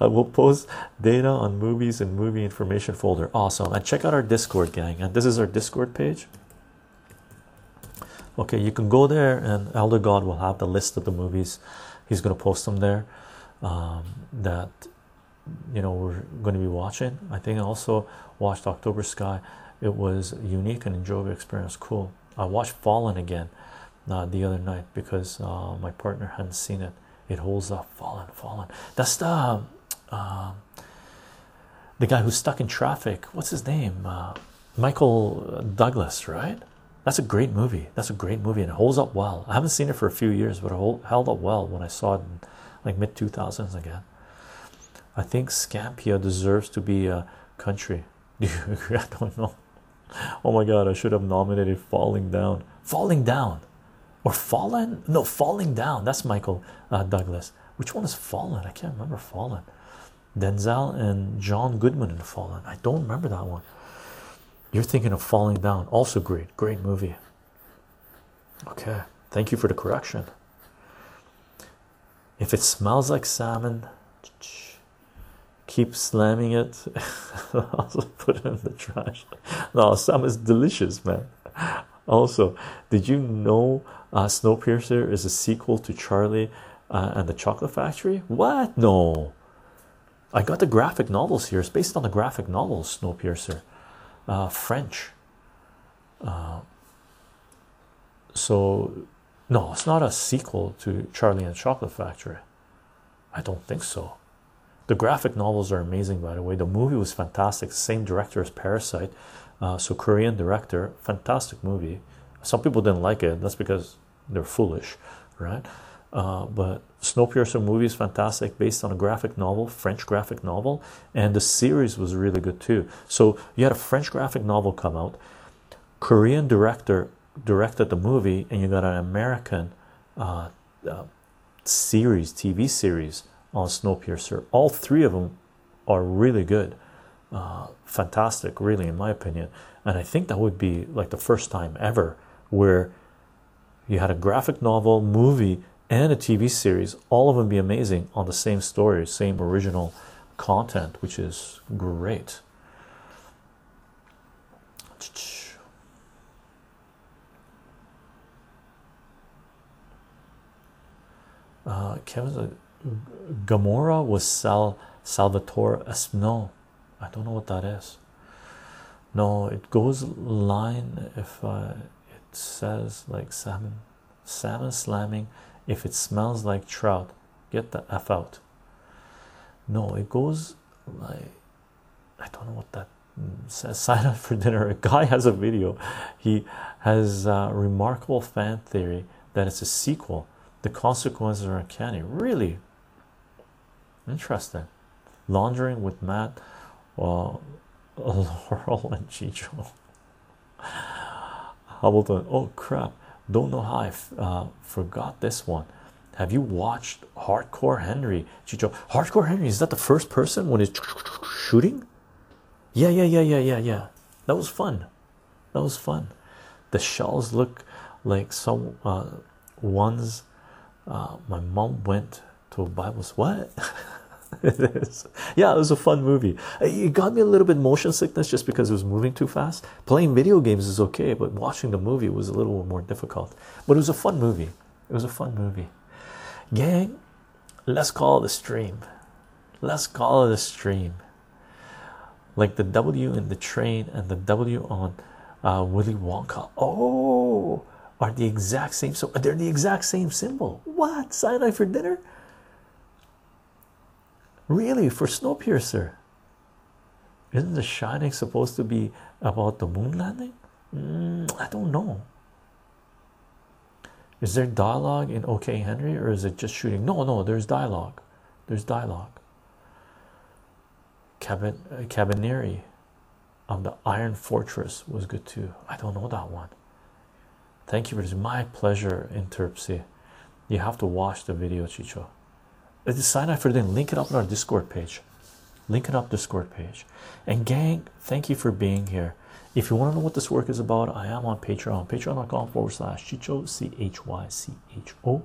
I will post data on movies and movie information folder. Awesome. And check out our Discord, gang. And this is our Discord page. Okay, you can go there, and Elder God will have the list of the movies. He's going to post them there. Um, that you know we're going to be watching. I think I also watched October Sky. It was unique and enjoyable experience. Cool. I watched Fallen again uh, the other night because uh, my partner hadn't seen it. It holds up. Fallen, Fallen. That's the uh, the guy who's stuck in traffic. What's his name? Uh, Michael Douglas, right? That's a great movie. That's a great movie and it holds up well. I haven't seen it for a few years, but it hold, held up well when I saw it in like mid 2000s again. I think Scampia deserves to be a country. Do you agree? I don't know. Oh my god, I should have nominated Falling Down. Falling Down. Or Fallen? No, Falling Down. That's Michael uh, Douglas. Which one is Fallen? I can't remember Fallen. Denzel and John Goodman in Fallen. I don't remember that one. You're thinking of Falling Down. Also great. Great movie. Okay. Thank you for the correction. If it smells like salmon, keep slamming it. also put it in the trash. No, salmon is delicious, man. Also, did you know uh, Snowpiercer is a sequel to Charlie uh, and the Chocolate Factory? What? No. I got the graphic novels here. It's based on the graphic novels, Snowpiercer, uh, French. Uh, so, no, it's not a sequel to Charlie and the Chocolate Factory. I don't think so. The graphic novels are amazing, by the way. The movie was fantastic. Same director as Parasite, uh, so Korean director. Fantastic movie. Some people didn't like it. That's because they're foolish, right? Uh, but Snowpiercer movie is fantastic, based on a graphic novel, French graphic novel, and the series was really good too. So you had a French graphic novel come out, Korean director directed the movie, and you got an American uh, uh, series, TV series on Snowpiercer. All three of them are really good, uh, fantastic, really, in my opinion. And I think that would be like the first time ever where you had a graphic novel, movie, and a TV series, all of them be amazing on the same story, same original content, which is great. Uh, Kevin's a, Gamora was Sal Salvatore Espino. I don't know what that is. No, it goes line if uh, it says like salmon, salmon slamming. If it smells like trout, get the f out. No, it goes like I don't know what that says. Sign up for dinner. A guy has a video. He has a remarkable fan theory that it's a sequel. The consequences are uncanny. Really interesting. Laundering with Matt, uh, Laurel, and Chycho. Hamilton. Oh crap! Don't know how I uh, forgot this one. Have you watched Hardcore Henry? Chycho, Hardcore Henry is that the first person when it's shooting? Yeah, yeah, yeah, yeah, yeah, yeah. That was fun. That was fun. The shells look like some uh, ones. Uh, my mom went to a Bible. What? it is. Yeah, it was a fun movie. It got me a little bit motion sickness just because it was moving too fast. Playing video games is okay, but watching the movie was a little more difficult. But it was a fun movie. It was a fun movie. Gang, let's call it a stream. Let's call it a stream. Like the W in the train and the W on uh, Willy Wonka. Oh, are the exact same. So they're the exact same symbol. What? Cyanide for dinner? Really, for Snowpiercer? Isn't The Shining supposed to be about the moon landing? Mm, I don't know. Is there dialogue in OK Henry or is it just shooting? No, no, there's dialogue. There's dialogue. Cabin uh, Kabaneri on the Iron Fortress was good too. I don't know that one. Thank you for this. My pleasure, Interpsy. You have to watch the video, Chycho. Sign up for the link it up on our Discord page. Link it up Discord page. And gang, thank you for being here. If you want to know what this work is about, I am on Patreon, patreon.com forward slash Chycho, C H Y C H O.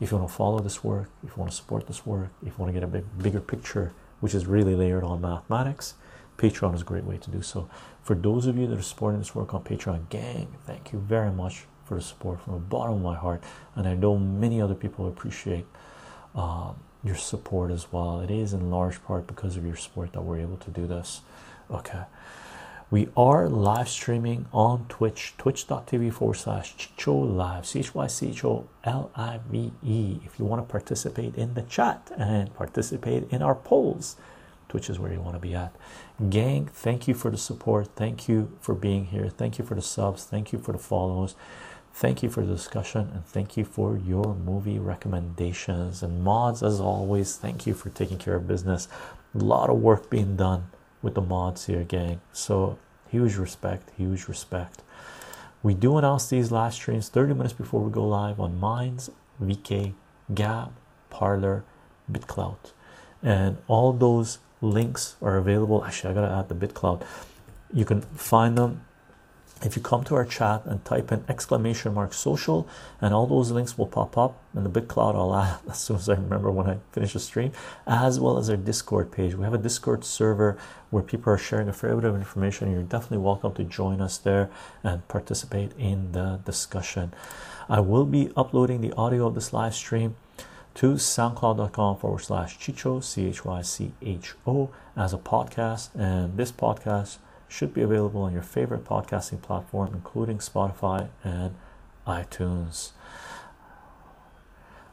If you want to follow this work, if you want to support this work, if you want to get a big, bigger picture which is really layered on mathematics, Patreon is a great way to do so. For those of you that are supporting this work on Patreon, gang, thank you very much for the support from the bottom of my heart. And I know many other people appreciate um, your support as well. It is in large part because of your support that we're able to do this. Okay. We are live streaming on Twitch, twitch.tv forward slash Chycho Live, C H Y C H O L I V E. If you want to participate in the chat and participate in our polls, Twitch is where you want to be at. Gang, thank you for the support. Thank you for being here. Thank you for the subs. Thank you for the follows. Thank you for the discussion and thank you for your movie recommendations and mods as always. Thank you for taking care of business. A lot of work being done with the mods here, gang. So huge respect, huge respect. We do announce these live streams 30 minutes before we go live on Minds, VK, Gab, Parler, BitClout, and all those links are available. Actually, I gotta add the BitClout. You can find them if you come to our chat and type in exclamation mark social and all those links will pop up in the BitClout I'll add as soon as I remember when I finish the stream as well as our discord page. We have a discord server where people are sharing a fair bit of information. You're definitely welcome to join us there and participate in the discussion. I will be uploading the audio of this live stream to soundcloud.com forward slash chycho c-h-y-c-h-o as a podcast. And this podcast should be available on your favorite podcasting platform, including Spotify and iTunes.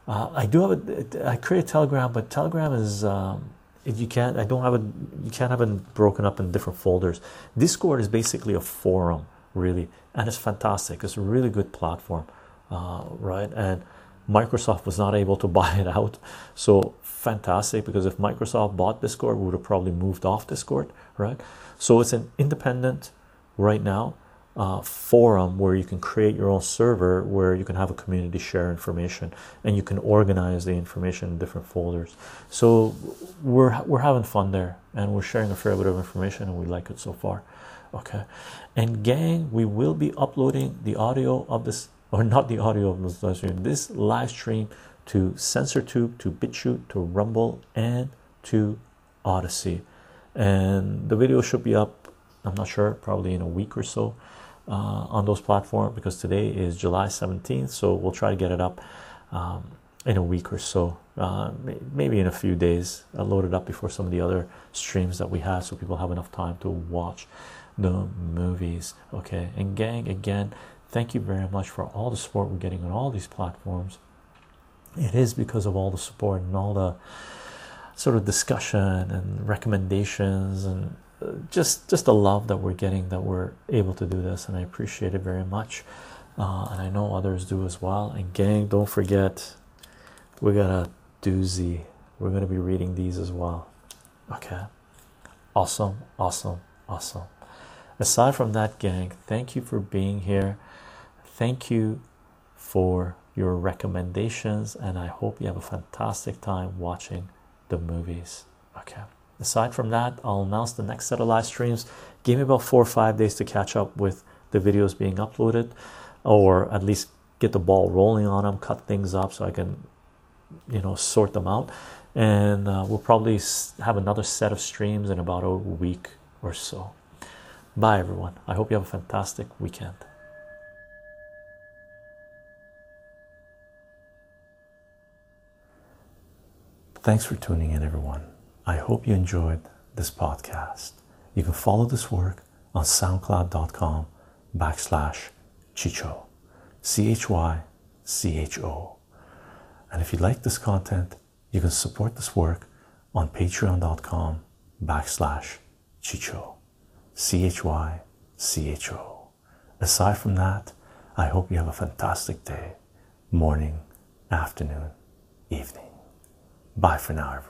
Uh, I do have a. I create Telegram, but Telegram is um, you can't. I don't have a. You can't have it broken up in different folders. Discord is basically a forum, really, and it's fantastic. It's a really good platform, uh, right? And Microsoft was not able to buy it out, so fantastic. Because if Microsoft bought Discord, we would have probably moved off Discord, right? So it's an independent right now uh, forum where you can create your own server where you can have a community share information and you can organize the information in different folders. So we're we're having fun there and we're sharing a fair bit of information and we like it so far. Okay, and gang, we will be uploading the audio of this or not the audio of this live stream, this live stream to CensorTube, to BitChute, to Rumble, and to Odysee. and the video should be up i'm not sure probably in a week or so uh, on those platforms because today is july 17th so we'll try to get it up um, in a week or so. Uh, maybe in a few days i'll load it up before some of the other streams that we have so people have enough time to watch the movies. Okay and gang again thank you very much for all the support we're getting on all these platforms. It is because of all the support and all the sort of discussion and recommendations and uh, just just the love that we're getting that we're able to do this and I appreciate it very much. Uh, and I know others do as well. And gang don't forget we got a doozy. We're going to be reading these as well. Okay? Awesome awesome awesome. Aside from that gang thank you for being here thank you for your recommendations and I hope you have a fantastic time watching the movies. Okay. Aside from that, I'll announce the next set of live streams. Give me about four or five days to catch up with the videos being uploaded, or at least get the ball rolling on them, cut things up so I can, you know, sort them out. And uh, we'll probably have another set of streams in about a week or so. Bye, everyone. I hope you have a fantastic weekend. Thanks for tuning in, everyone. I hope you enjoyed this podcast. You can follow this work on soundcloud.com backslash Chycho, C H Y C H O. And if you like this content, you can support this work on patreon.com backslash Chycho, C H Y C H O. Aside from that, I hope you have a fantastic day, morning, afternoon, evening. Bye for now, everyone.